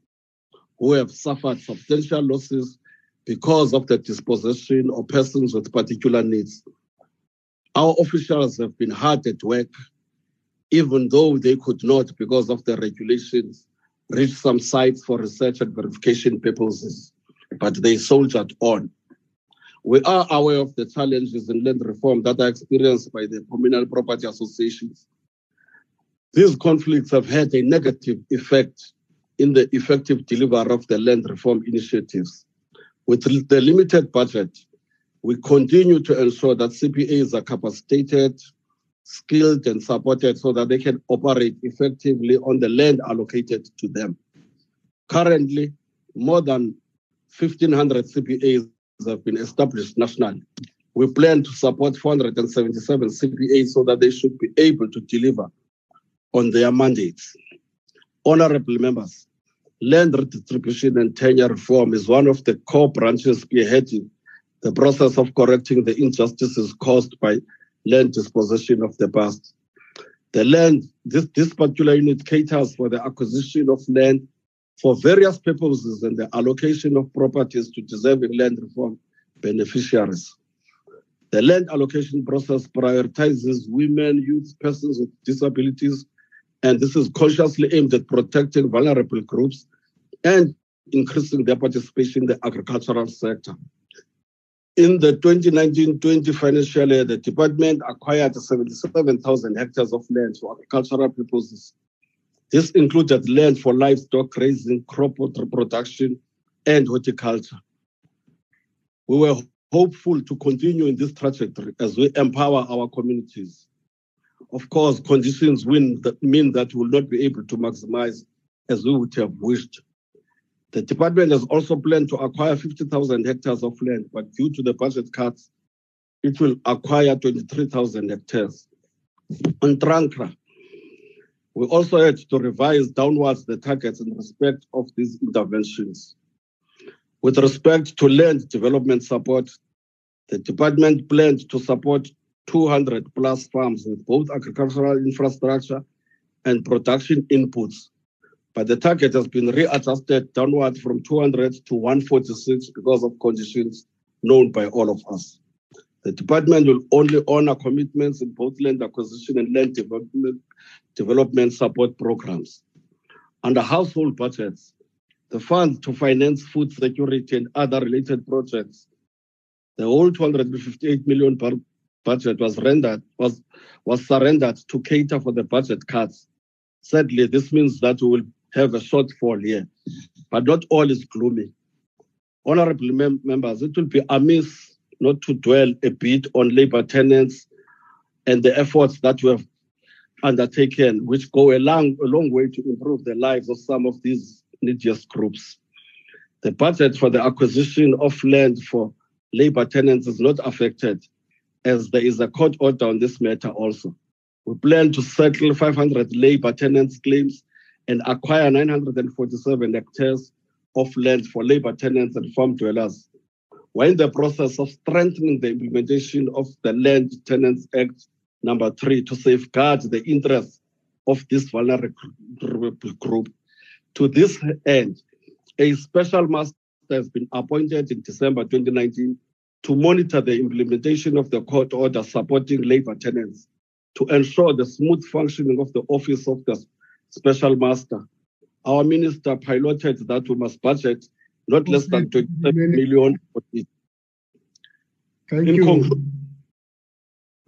who have suffered substantial losses because of the dispossession of persons with particular needs. Our officials have been hard at work, even though they could not, because of the regulations, reach some sites for research and verification purposes but they soldiered on. We are aware of the challenges in land reform that are experienced by the communal property associations. These conflicts have had a negative effect in the effective delivery of the land reform initiatives. With the limited budget, we continue to ensure that CPAs are capacitated, skilled, and supported so that they can operate effectively on the land allocated to them. Currently, more than 1,500 CPAs have been established nationally. We plan to support 477 CPAs so that they should be able to deliver on their mandates. Honorable members, land redistribution and tenure reform is one of the core branches spearheading the process of correcting the injustices caused by land dispossession of the past. The land, this, this particular unit caters for the acquisition of land for various purposes and the allocation of properties to deserving land reform beneficiaries. The land allocation process prioritizes women, youth, persons with disabilities, and this is consciously aimed at protecting vulnerable groups and increasing their participation in the agricultural sector. In the 2019-20 financial year, the department acquired 77,000 hectares of land for agricultural purposes this included land for livestock raising, crop production, and horticulture. We were hopeful to continue in this trajectory as we empower our communities. Of course, conditions mean that we will not be able to maximize as we would have wished. The department has also planned to acquire 50,000 hectares of land, but due to the budget cuts, it will acquire 23,000 hectares. On TRANCRAA, we also had to revise downwards the targets in respect of these interventions. With respect to land development support, the department planned to support 200 plus farms with both agricultural infrastructure and production inputs. But the target has been readjusted downward from 200 to 146 because of conditions known by all of us. The department will only honor commitments in both land acquisition and land development, development support programs. Under household budgets, the fund to finance food security and other related projects, the whole 258 million budget was rendered was was surrendered to cater for the budget cuts. Sadly, this means that we will have a shortfall here, but not all is gloomy. Honorable mem members, it will be amiss not to dwell a bit on labor tenants and the efforts that we have undertaken, which go a long, a long way to improve the lives of some of these neediest groups. The budget for the acquisition of land for labor tenants is not affected, as there is a court order on this matter also. We plan to settle 500 labor tenants claims and acquire 947 hectares of land for labor tenants and farm dwellers. We're in the process of strengthening the implementation of the Land Tenants Act number three to safeguard the interests of this vulnerable group. To this end, a special master has been appointed in December 2019 to monitor the implementation of the court order supporting labor tenants to ensure the smooth functioning of the office of the special master. Our minister piloted that we must budget not less than 27 million for it. Thank in, you.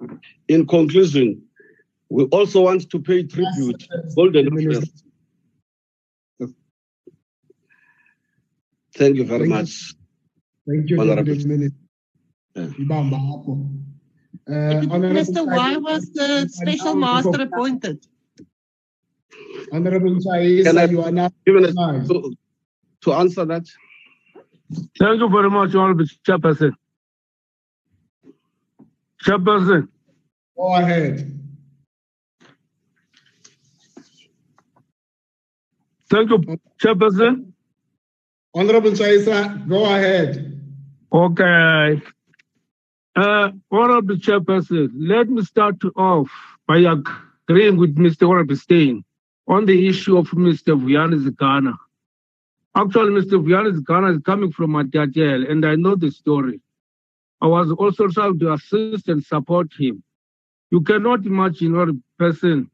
Conclu- in conclusion, we also want to pay tribute to Golden Interest. Thank you very Thank much. Thank you, Honorable. Minister. Ibamba hapo. Uh, Minister, why was the special master appointed? Honorable Nchai, Can I you are now given us to, to answer that? Thank you very much, Honorable Chairperson. Chairperson, Go ahead. thank you, Chairperson. Honorable Chaisa, go ahead. Okay. Uh, Honorable Chairperson, let me start off by agreeing with Mr. Honorable Steyn on the issue of Mr. Vuyani Zikana. Actually, Mr. Vuyani Zikana is coming from Matatiele, and I know the story. I was also trying to assist and support him. You cannot imagine what a person,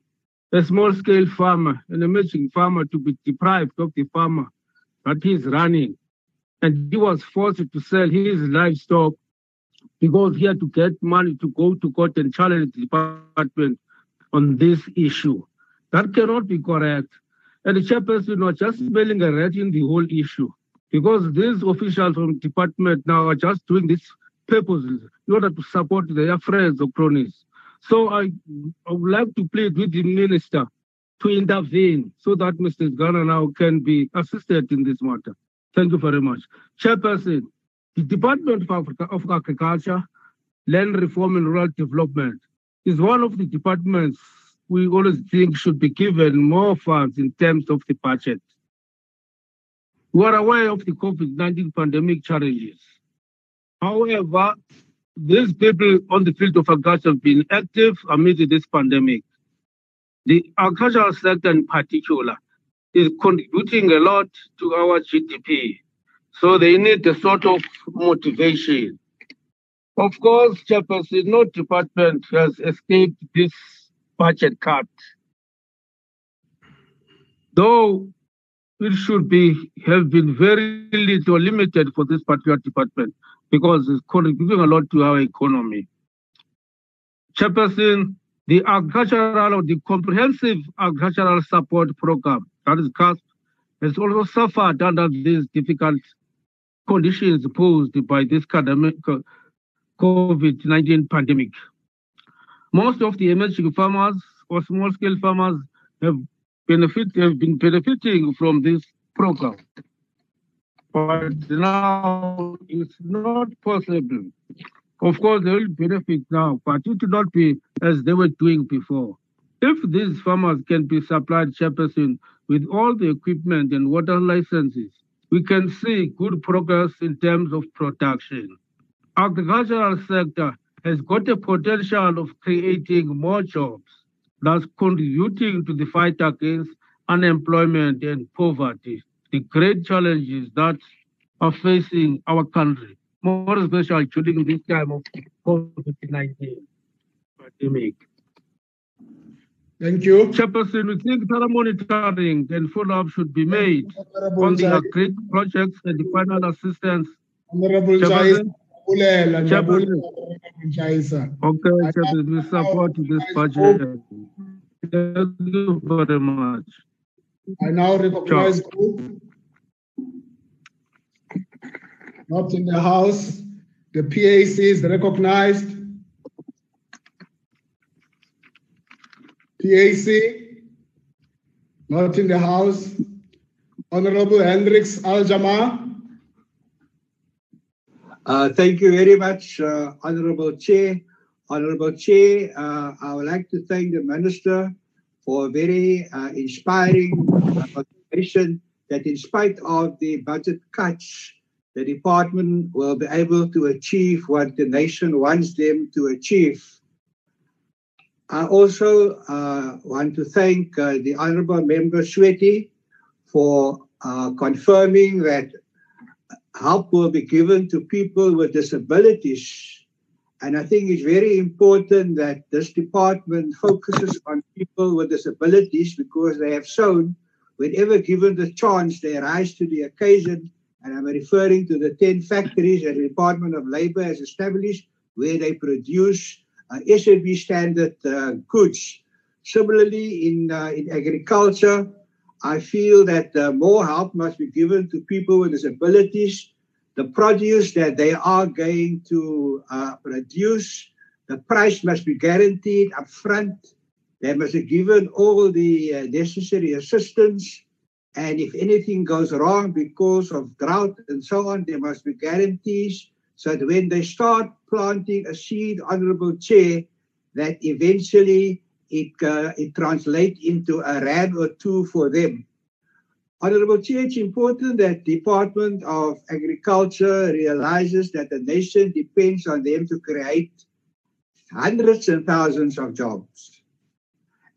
a small scale farmer, an emerging farmer, to be deprived of the farmer that he is running. And he was forced to sell his livestock because he had to get money to go to court and challenge the department on this issue. That cannot be correct. And the chairperson was just smelling a rat in the whole issue because these officials from department now are just doing this purposes in order to support their friends or cronies. So I, I would like to plead with the minister to intervene so that Mr. Ghana now can be assisted in this matter. Thank you very much. Chairperson, the Department of, Africa, of Agriculture, Land Reform and Rural Development is one of the departments we always think should be given more funds in terms of the budget. We are aware of the COVID-19 pandemic challenges. However, these people on the field of agriculture have been active amid this pandemic. The agricultural sector in particular is contributing a lot to our GDP. So they need a sort of motivation. Of course, Chairperson, no department has escaped this budget cut. Though it should be have been very little limited for this particular department because it's contributing a lot to our economy. Chairperson, the agricultural the comprehensive agricultural support program, that is CASP, has also suffered under these difficult conditions posed by this COVID-19 pandemic. Most of the emerging farmers or small-scale farmers have benefit have been benefiting from this program. But now it's not possible. Of course, they will benefit now, but it will not be as they were doing before. If these farmers can be supplied chairperson with all the equipment and water licenses, we can see good progress in terms of production. Agricultural sector has got a potential of creating more jobs, thus contributing to the fight against unemployment and poverty, the great challenges that are facing our country, more especially during this time of COVID-19 pandemic. Thank you. Chairperson, we think thorough monitoring and follow-up should be made on the agreed projects and the final assistance. Honorable Chairperson? Chaisa, Ulela, Chairperson. Okay, Chairperson, we support this budget. Thank you very much. I now recognize group. Not in the house. The PAC is recognized. PAC, not in the house. Honorable Hendricks Al Jama-ah. Uh, Thank you very much, uh, Honorable Chair. Honorable Chair, uh, I would like to thank the Minister for a very uh, inspiring motivation that in spite of the budget cuts, the department will be able to achieve what the nation wants them to achieve. I also uh, want to thank uh, the Honorable Member Sweti for uh, confirming that help will be given to people with disabilities. And I think it's very important that this department focuses on people with disabilities because they have shown whenever given the chance, they rise to the occasion. And I'm referring to the 10 factories that the Department of Labor has established where they produce uh, SAB standard uh, goods. Similarly, in, uh, in agriculture, I feel that uh, more help must be given to people with disabilities. The produce that they are going to uh, produce, the price must be guaranteed upfront they must be given all the uh, necessary assistance. And if anything goes wrong because of drought and so on, there must be guarantees so that when they start planting a seed, Honorable Chair, that eventually it, uh, it translates into a rand or two for them. Honorable Chair, it's important that Department of Agriculture realizes that the nation depends on them to create hundreds and thousands of jobs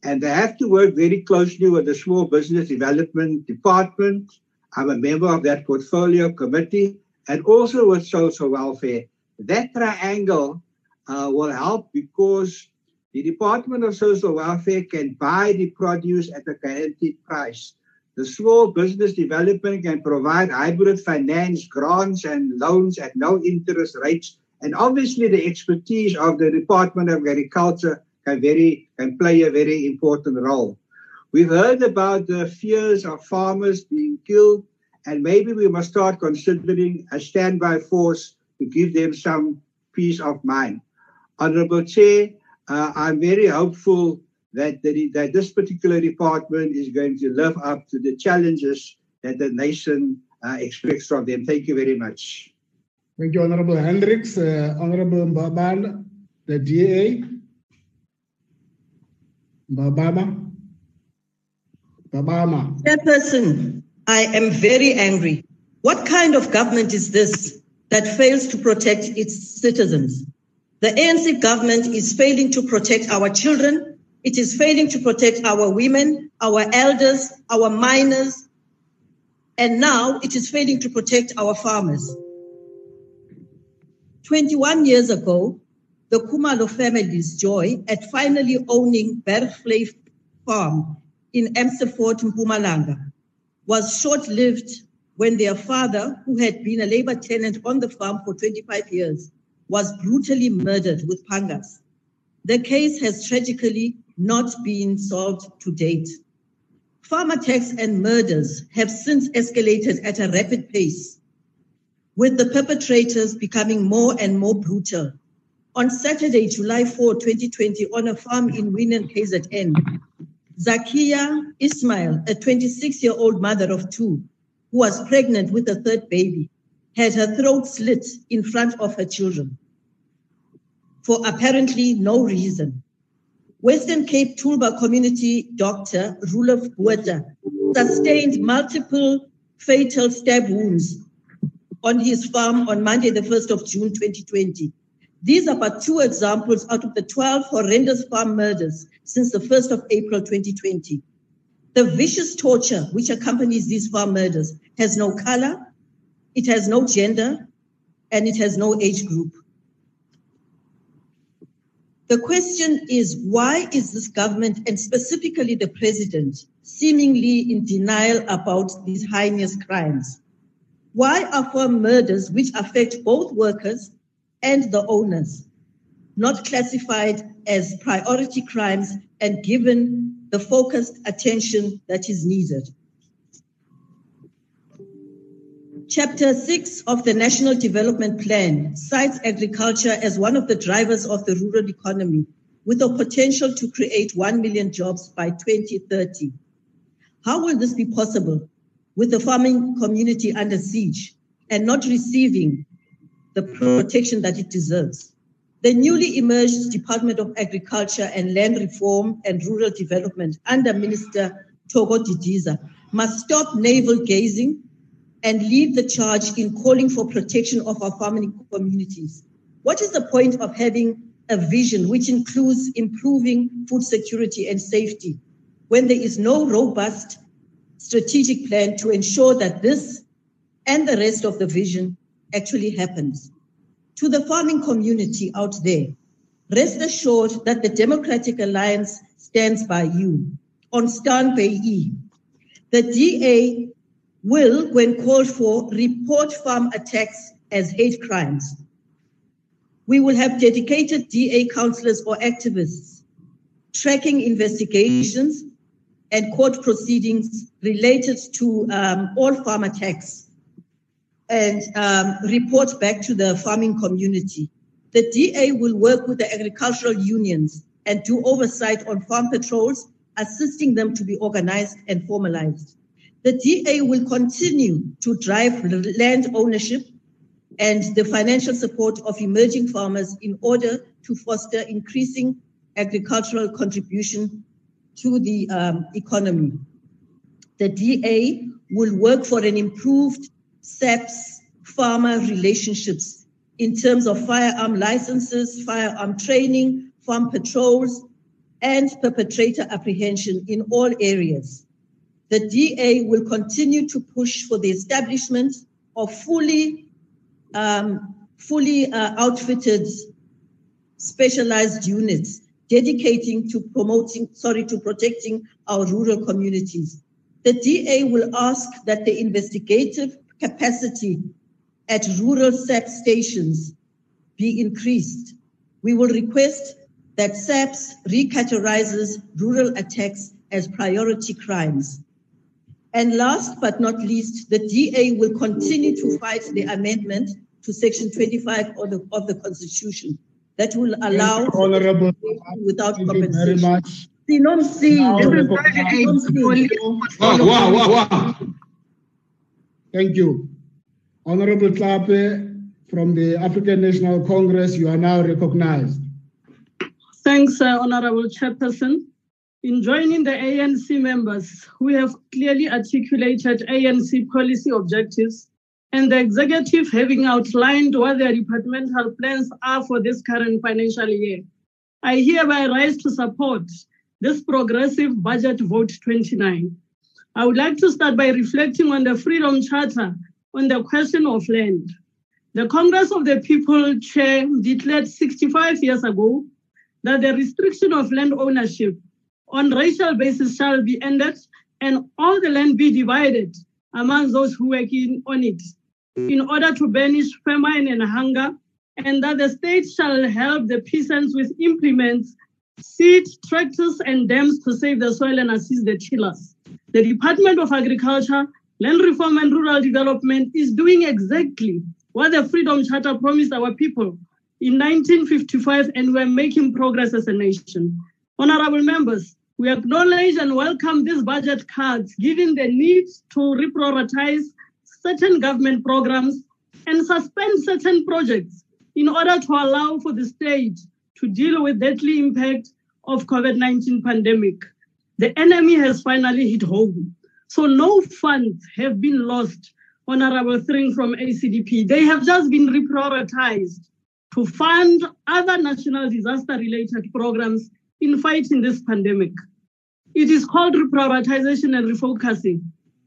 and they have to work very closely with the Small Business Development Department. I'm a member of that portfolio committee and also with social welfare. That triangle uh, will help because the Department of Social Welfare can buy the produce at a guaranteed price. The small business development can provide hybrid finance, grants, and loans at no interest rates. And obviously, the expertise of the Department of Agriculture can very can play a very important role. We've heard about the fears of farmers being killed, and maybe we must start considering a standby force to give them some peace of mind. Honorable Chair, uh, I'm very hopeful that, the, that this particular department is going to live up to the challenges that the nation uh, expects from them. Thank you very much. Thank you, Honorable Hendricks. Uh, Honorable Mbabama, the DA. Babama. Babama. Chairperson, I am very angry. What kind of government is this that fails to protect its citizens? The ANC government is failing to protect our children. It is failing to protect our women, our elders, our minors, and now it is failing to protect our farmers. 21 years ago, the Kumalo family's joy at finally owning Bergvlei Farm in Amersfoort, Mpumalanga, was short-lived when their father, who had been a labor tenant on the farm for 25 years, was brutally murdered with pangas. The case has tragically not been solved to date. Farm attacks and murders have since escalated at a rapid pace, with the perpetrators becoming more and more brutal on Saturday, July 4, 2020, on a farm in Winan, KZN, Zakia Ismail, a 26 year old mother of two, who was pregnant with a third baby, had her throat slit in front of her children for apparently no reason. Western Cape Tulbagh community doctor Roelof Botha sustained multiple fatal stab wounds on his farm on Monday, the 1st of June 2020 these are but two examples out of the 12 horrendous farm murders since the 1st of April 2020. The vicious torture which accompanies these farm murders has no color, it has no gender, and it has no age group. The question is why is this government and specifically the president seemingly in denial about these heinous crimes? Why are farm murders which affect both workers and the owners, not classified as priority crimes and given the focused attention that is needed. Chapter 6 of the National Development Plan cites agriculture as one of the drivers of the rural economy with the potential to create 1 million jobs by 2030. How will this be possible with the farming community under siege and not receiving the protection that it deserves. The newly emerged Department of Agriculture and Land Reform and Rural Development under Minister Thoko Didiza must stop navel gazing and lead the charge in calling for protection of our farming communities. What is the point of having a vision which includes improving food security and safety when there is no robust strategic plan to ensure that this and the rest of the vision actually happens? To the farming community out there, rest assured that the Democratic Alliance stands by you. On Stan Bay the DA will, when called for, report farm attacks as hate crimes. We will have dedicated DA counselors or activists tracking investigations and court proceedings related to um, all farm attacks and um, report back to the farming community. The DA will work with the agricultural unions and do oversight on farm patrols, assisting them to be organized and formalized. The DA will continue to drive land ownership and the financial support of emerging farmers in order to foster increasing agricultural contribution to the um, economy. The DA will work for an improved SAPS farmer relationships in terms of firearm licenses, firearm training, farm patrols, and perpetrator apprehension in all areas the DA will continue to push for the establishment of fully, um, fully uh, outfitted specialized units dedicating to promoting, sorry, to protecting our rural communities. The DA will ask that the investigative capacity at rural SAP stations be increased. We will request that SAPS recategorizes rural attacks as priority crimes. And last but not least, the DA will continue to fight the amendment to Section 25 of the, of the Constitution that will allow Honorable without Thank you very compensation. much. Sinomsi, Wow, wow, wow, wow. Thank you. Honorable Klape from the African National Congress, you are now recognized. Thanks, uh, Honorable Chairperson. In joining the ANC members we have clearly articulated ANC policy objectives and the executive having outlined what their departmental plans are for this current financial year, I hereby rise to support this progressive budget vote 29. I would like to start by reflecting on the Freedom Charter on the question of land. The Congress of the People chair declared 65 years ago that the restriction of land ownership on racial basis shall be ended and all the land be divided among those who work in, on it in order to banish famine and hunger and that the state shall help the peasants with implements, seed, tractors, and dams to save the soil and assist the tillers. The Department of Agriculture, Land Reform and Rural Development is doing exactly what the Freedom Charter promised our people in 1955, and we're making progress as a nation. Honorable members, we acknowledge and welcome these budget cuts, given the need to reprioritize certain government programs and suspend certain projects in order to allow for the state to deal with the deadly impact of COVID-19 pandemic. The enemy has finally hit home. So no funds have been lost, Honorable Thring from ACDP. They have just been reprioritized to fund other national disaster related programs in fighting this pandemic. It is called reprioritization and refocusing,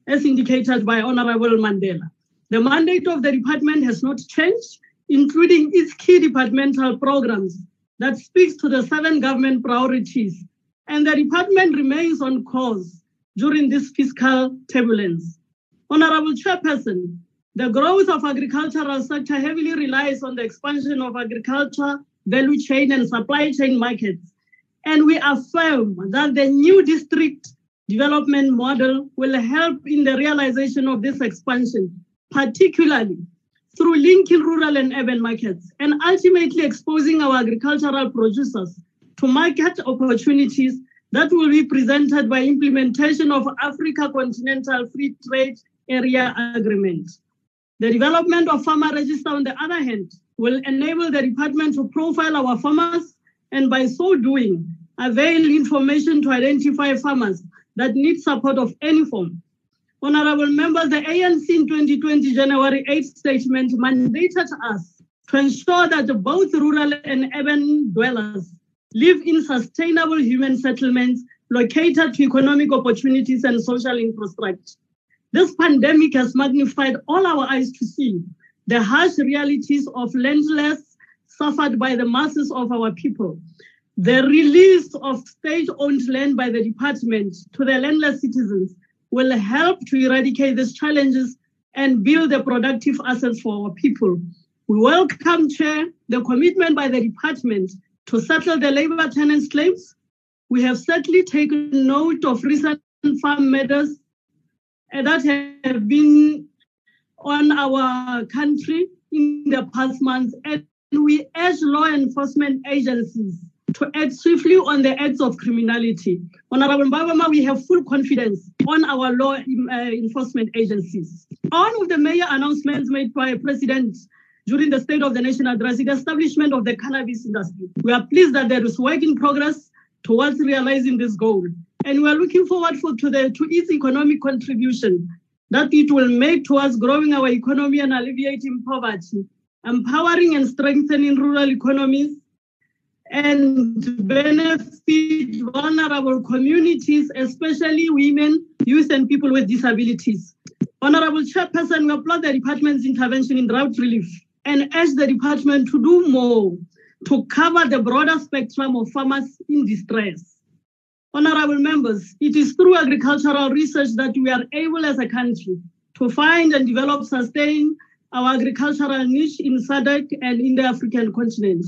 as indicated by Honorable Mandela. The mandate of the department has not changed, including its key departmental programs that speaks to the seven government priorities, and the department remains on course during this fiscal turbulence. Honorable Chairperson, the growth of agricultural sector heavily relies on the expansion of agriculture, value chain, and supply chain markets and we affirm that the new district development model will help in the realization of this expansion, particularly through linking rural and urban markets and ultimately exposing our agricultural producers to market opportunities that will be presented by implementation of Africa Continental Free Trade Area Agreement. The development of farmer register, on the other hand, will enable the department to profile our farmers and by so doing, avail information to identify farmers that need support of any form. Honorable members, the ANC in 2020 January 8 statement mandated us to ensure that both rural and urban dwellers live in sustainable human settlements located to economic opportunities and social infrastructure. This pandemic has magnified all our eyes to see the harsh realities of landless suffered by the masses of our people. The release of state-owned land by the department to the landless citizens will help to eradicate these challenges and build the productive assets for our people. We welcome, Chair, the commitment by the department to settle the labor tenants claims. We have certainly taken note of recent farm matters that have been on our country in the past months, and we urge law enforcement agencies to act swiftly on the acts of criminality. Honorable Mbabama, we have full confidence on our law uh, enforcement agencies. One of the major announcements made by President during the State of the Nation address the establishment of the cannabis industry. We are pleased that there is work in progress towards realizing this goal. And we are looking forward for, to, the, to its economic contribution that it will make towards growing our economy and alleviating poverty, empowering and strengthening rural economies, and benefit vulnerable communities, especially women, youth, and people with disabilities. Honorable Chairperson, we applaud the department's intervention in drought relief and urge the department to do more to cover the broader spectrum of farmers in distress. Honorable members, it is through agricultural research that we are able as a country to find and develop sustain our agricultural niche in SADC and in the African continent.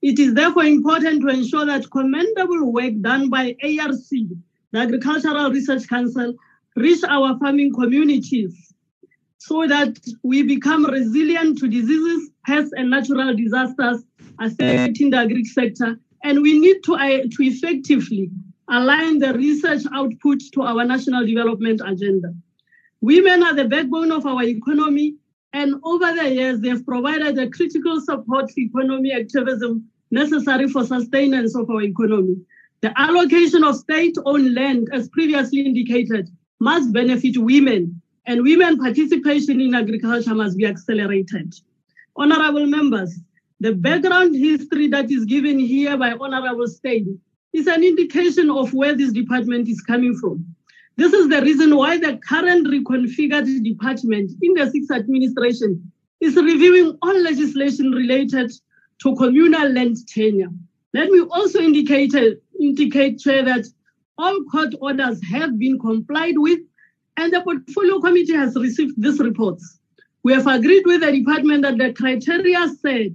It is therefore important to ensure that commendable work done by ARC, the Agricultural Research Council, reach our farming communities so that we become resilient to diseases, pests, and natural disasters affecting the agri sector. And we need to, uh, to effectively align the research output to our national development agenda. Women are the backbone of our economy, and over the years, they have provided the critical support for economy activism necessary for sustenance of our economy. The allocation of state-owned land, as previously indicated, must benefit women, and women participation in agriculture must be accelerated. Honorable members, the background history that is given here by Honorable Steyn is an indication of where this department is coming from. This is the reason why the current reconfigured department in the sixth administration is reviewing all legislation related to communal land tenure. Let me also indicate, indicate Chair, that all court orders have been complied with and the portfolio committee has received these reports. We have agreed with the department that the criteria set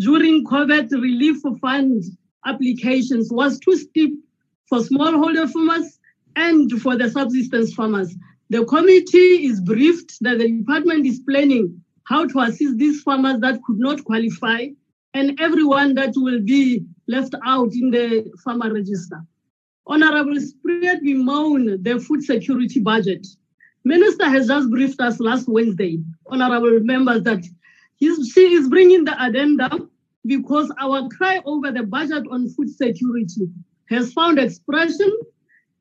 during COVID relief fund applications was too steep for smallholder farmers and for the subsistence farmers. The committee is briefed that the department is planning how to assist these farmers that could not qualify and everyone that will be left out in the farmer register. Honorable Spirit bemoan the food security budget. Minister has just briefed us last Wednesday, honorable members, that he's, she is bringing the addendum because our cry over the budget on food security has found expression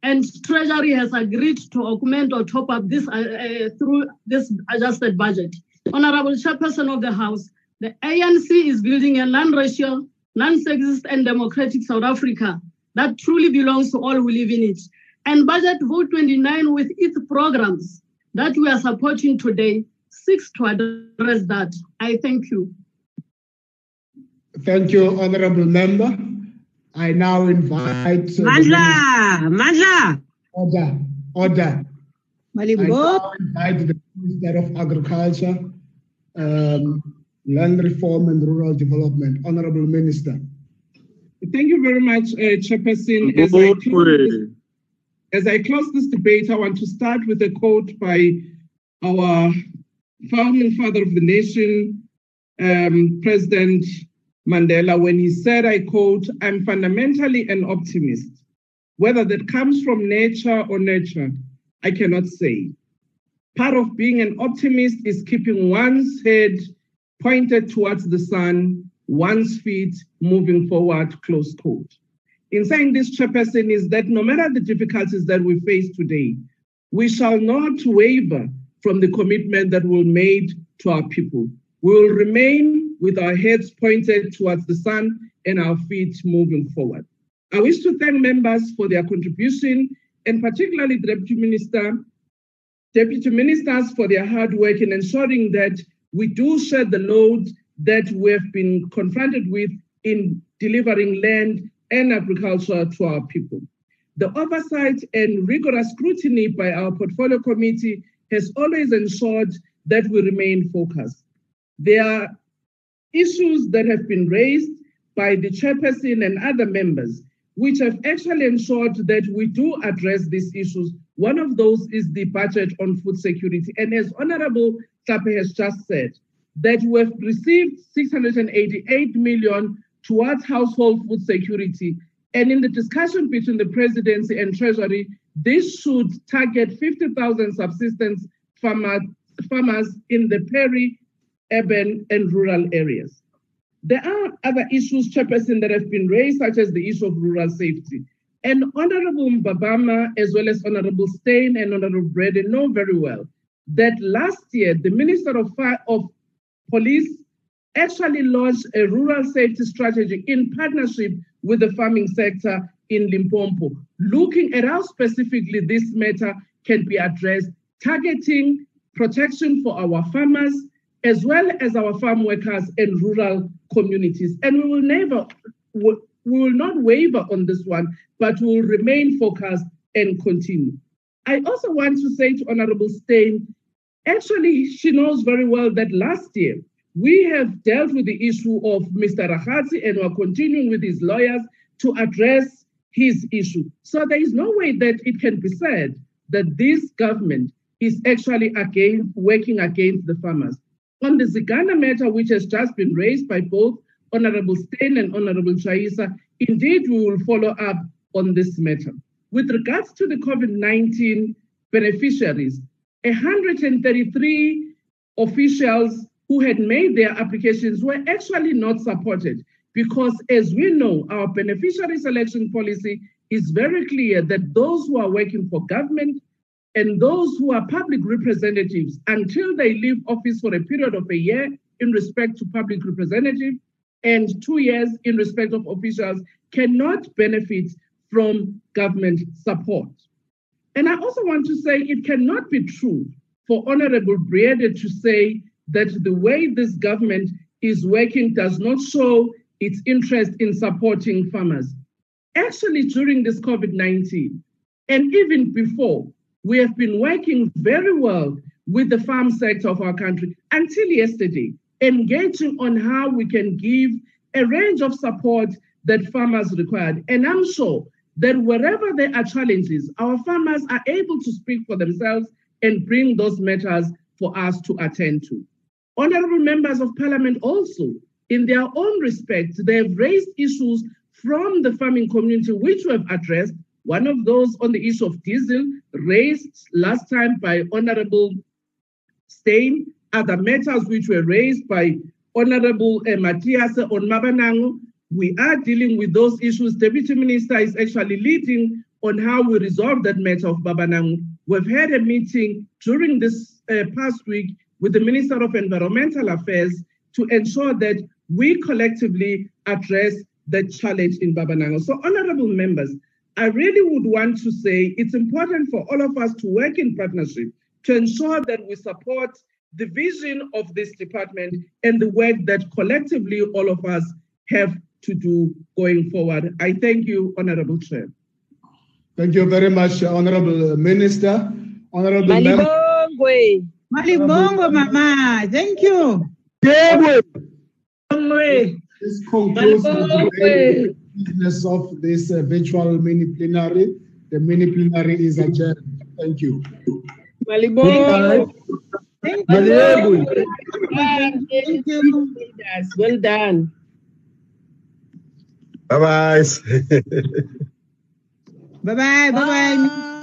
and Treasury has agreed to augment or top up this uh, uh, through this adjusted budget. Honorable Chairperson of the House, the ANC is building a non-racial, non-sexist and democratic South Africa that truly belongs to all who live in it. And Budget Vote 29 with its programs that we are supporting today seeks to address that. I thank you. Thank you, Honorable Member. I now invite... Mandla! Mandla! Order, order. Malimbo. I invite the Minister of Agriculture, um, Land Reform and Rural Development. Honorable Minister. Thank you very much, uh, Chairperson. As I, close, as I close this debate, I want to start with a quote by our founding father of the nation, um, President Mandela when he said, I quote, I'm fundamentally an optimist. Whether that comes from nature or nurture, I cannot say. Part of being an optimist is keeping one's head pointed towards the sun, one's feet moving forward, close quote. In saying this, Chairperson, is that no matter the difficulties that we face today, we shall not waver from the commitment that we made to our people. We will remain with our heads pointed towards the sun and our feet moving forward. I wish to thank members for their contribution and particularly the Deputy Minister, Deputy Ministers for their hard work in ensuring that we do share the load that we have been confronted with in delivering land and agriculture to our people. The oversight and rigorous scrutiny by our portfolio committee has always ensured that we remain focused. There issues that have been raised by the chairperson and other members, which have actually ensured that we do address these issues. One of those is the budget on food security. And as Honorable Tape has just said, that we have received 688 million towards household food security. And in the discussion between the presidency and treasury, this should target 50,000 subsistence farmer, farmers in the peri, urban, and rural areas. There are other issues, Chairperson, that have been raised, such as the issue of rural safety. And Honorable Mbabama, as well as Honorable Steyn and Honorable Breedt, know very well that last year the Minister of, of Police actually launched a rural safety strategy in partnership with the farming sector in Limpopo, looking at how specifically this matter can be addressed, targeting protection for our farmers as well as our farm workers and rural communities. And we will never, we will not waver on this one, but we will remain focused and continue. I also want to say to Honorable Steyn, actually, she knows very well that last year we have dealt with the issue of Mr. Rakgase and we're continuing with his lawyers to address his issue. So there is no way that it can be said that this government is actually again working against the farmers. On the Zigana matter, which has just been raised by both Honorable Steyn and Honorable Chaisa, indeed we will follow up on this matter. With regards to the COVID 19 beneficiaries, 133 officials who had made their applications were actually not supported because, as we know, our beneficiary selection policy is very clear that those who are working for government and those who are public representatives until they leave office for a period of a year in respect to public representative and two years in respect of officials cannot benefit from government support. And I also want to say it cannot be true for Honorable Breedt to say that the way this government is working does not show its interest in supporting farmers. Actually, during this COVID 19, and even before, we have been working very well with the farm sector of our country until yesterday, engaging on how we can give a range of support that farmers required. And I'm sure that wherever there are challenges, our farmers are able to speak for themselves and bring those matters for us to attend to. Honorable members of parliament also, in their own respect, they have raised issues from the farming community which we have addressed. One of those on the issue of diesel raised last time by Honorable Steyn, other matters which were raised by Honorable uh, Matthias on Babanango. We are dealing with those issues. Deputy Minister is actually leading on how we resolve that matter of Babanango. We've had a meeting during this uh, past week with the Minister of Environmental Affairs to ensure that we collectively address the challenge in Babanango. So, honorable members, I really would want to say it's important for all of us to work in partnership to ensure that we support the vision of this department and the work that collectively all of us have to do going forward. I thank you, Honorable Chair. Thank you very much, Honorable Minister. Honorable Malibongwe. Malibongo, Mama. Thank you. This concludes the business of this uh, virtual mini plenary. The mini plenary is adjourned. Thank you. Malibongo. Thank you. Thank you. Well done. Bye bye. Bye bye. Bye bye.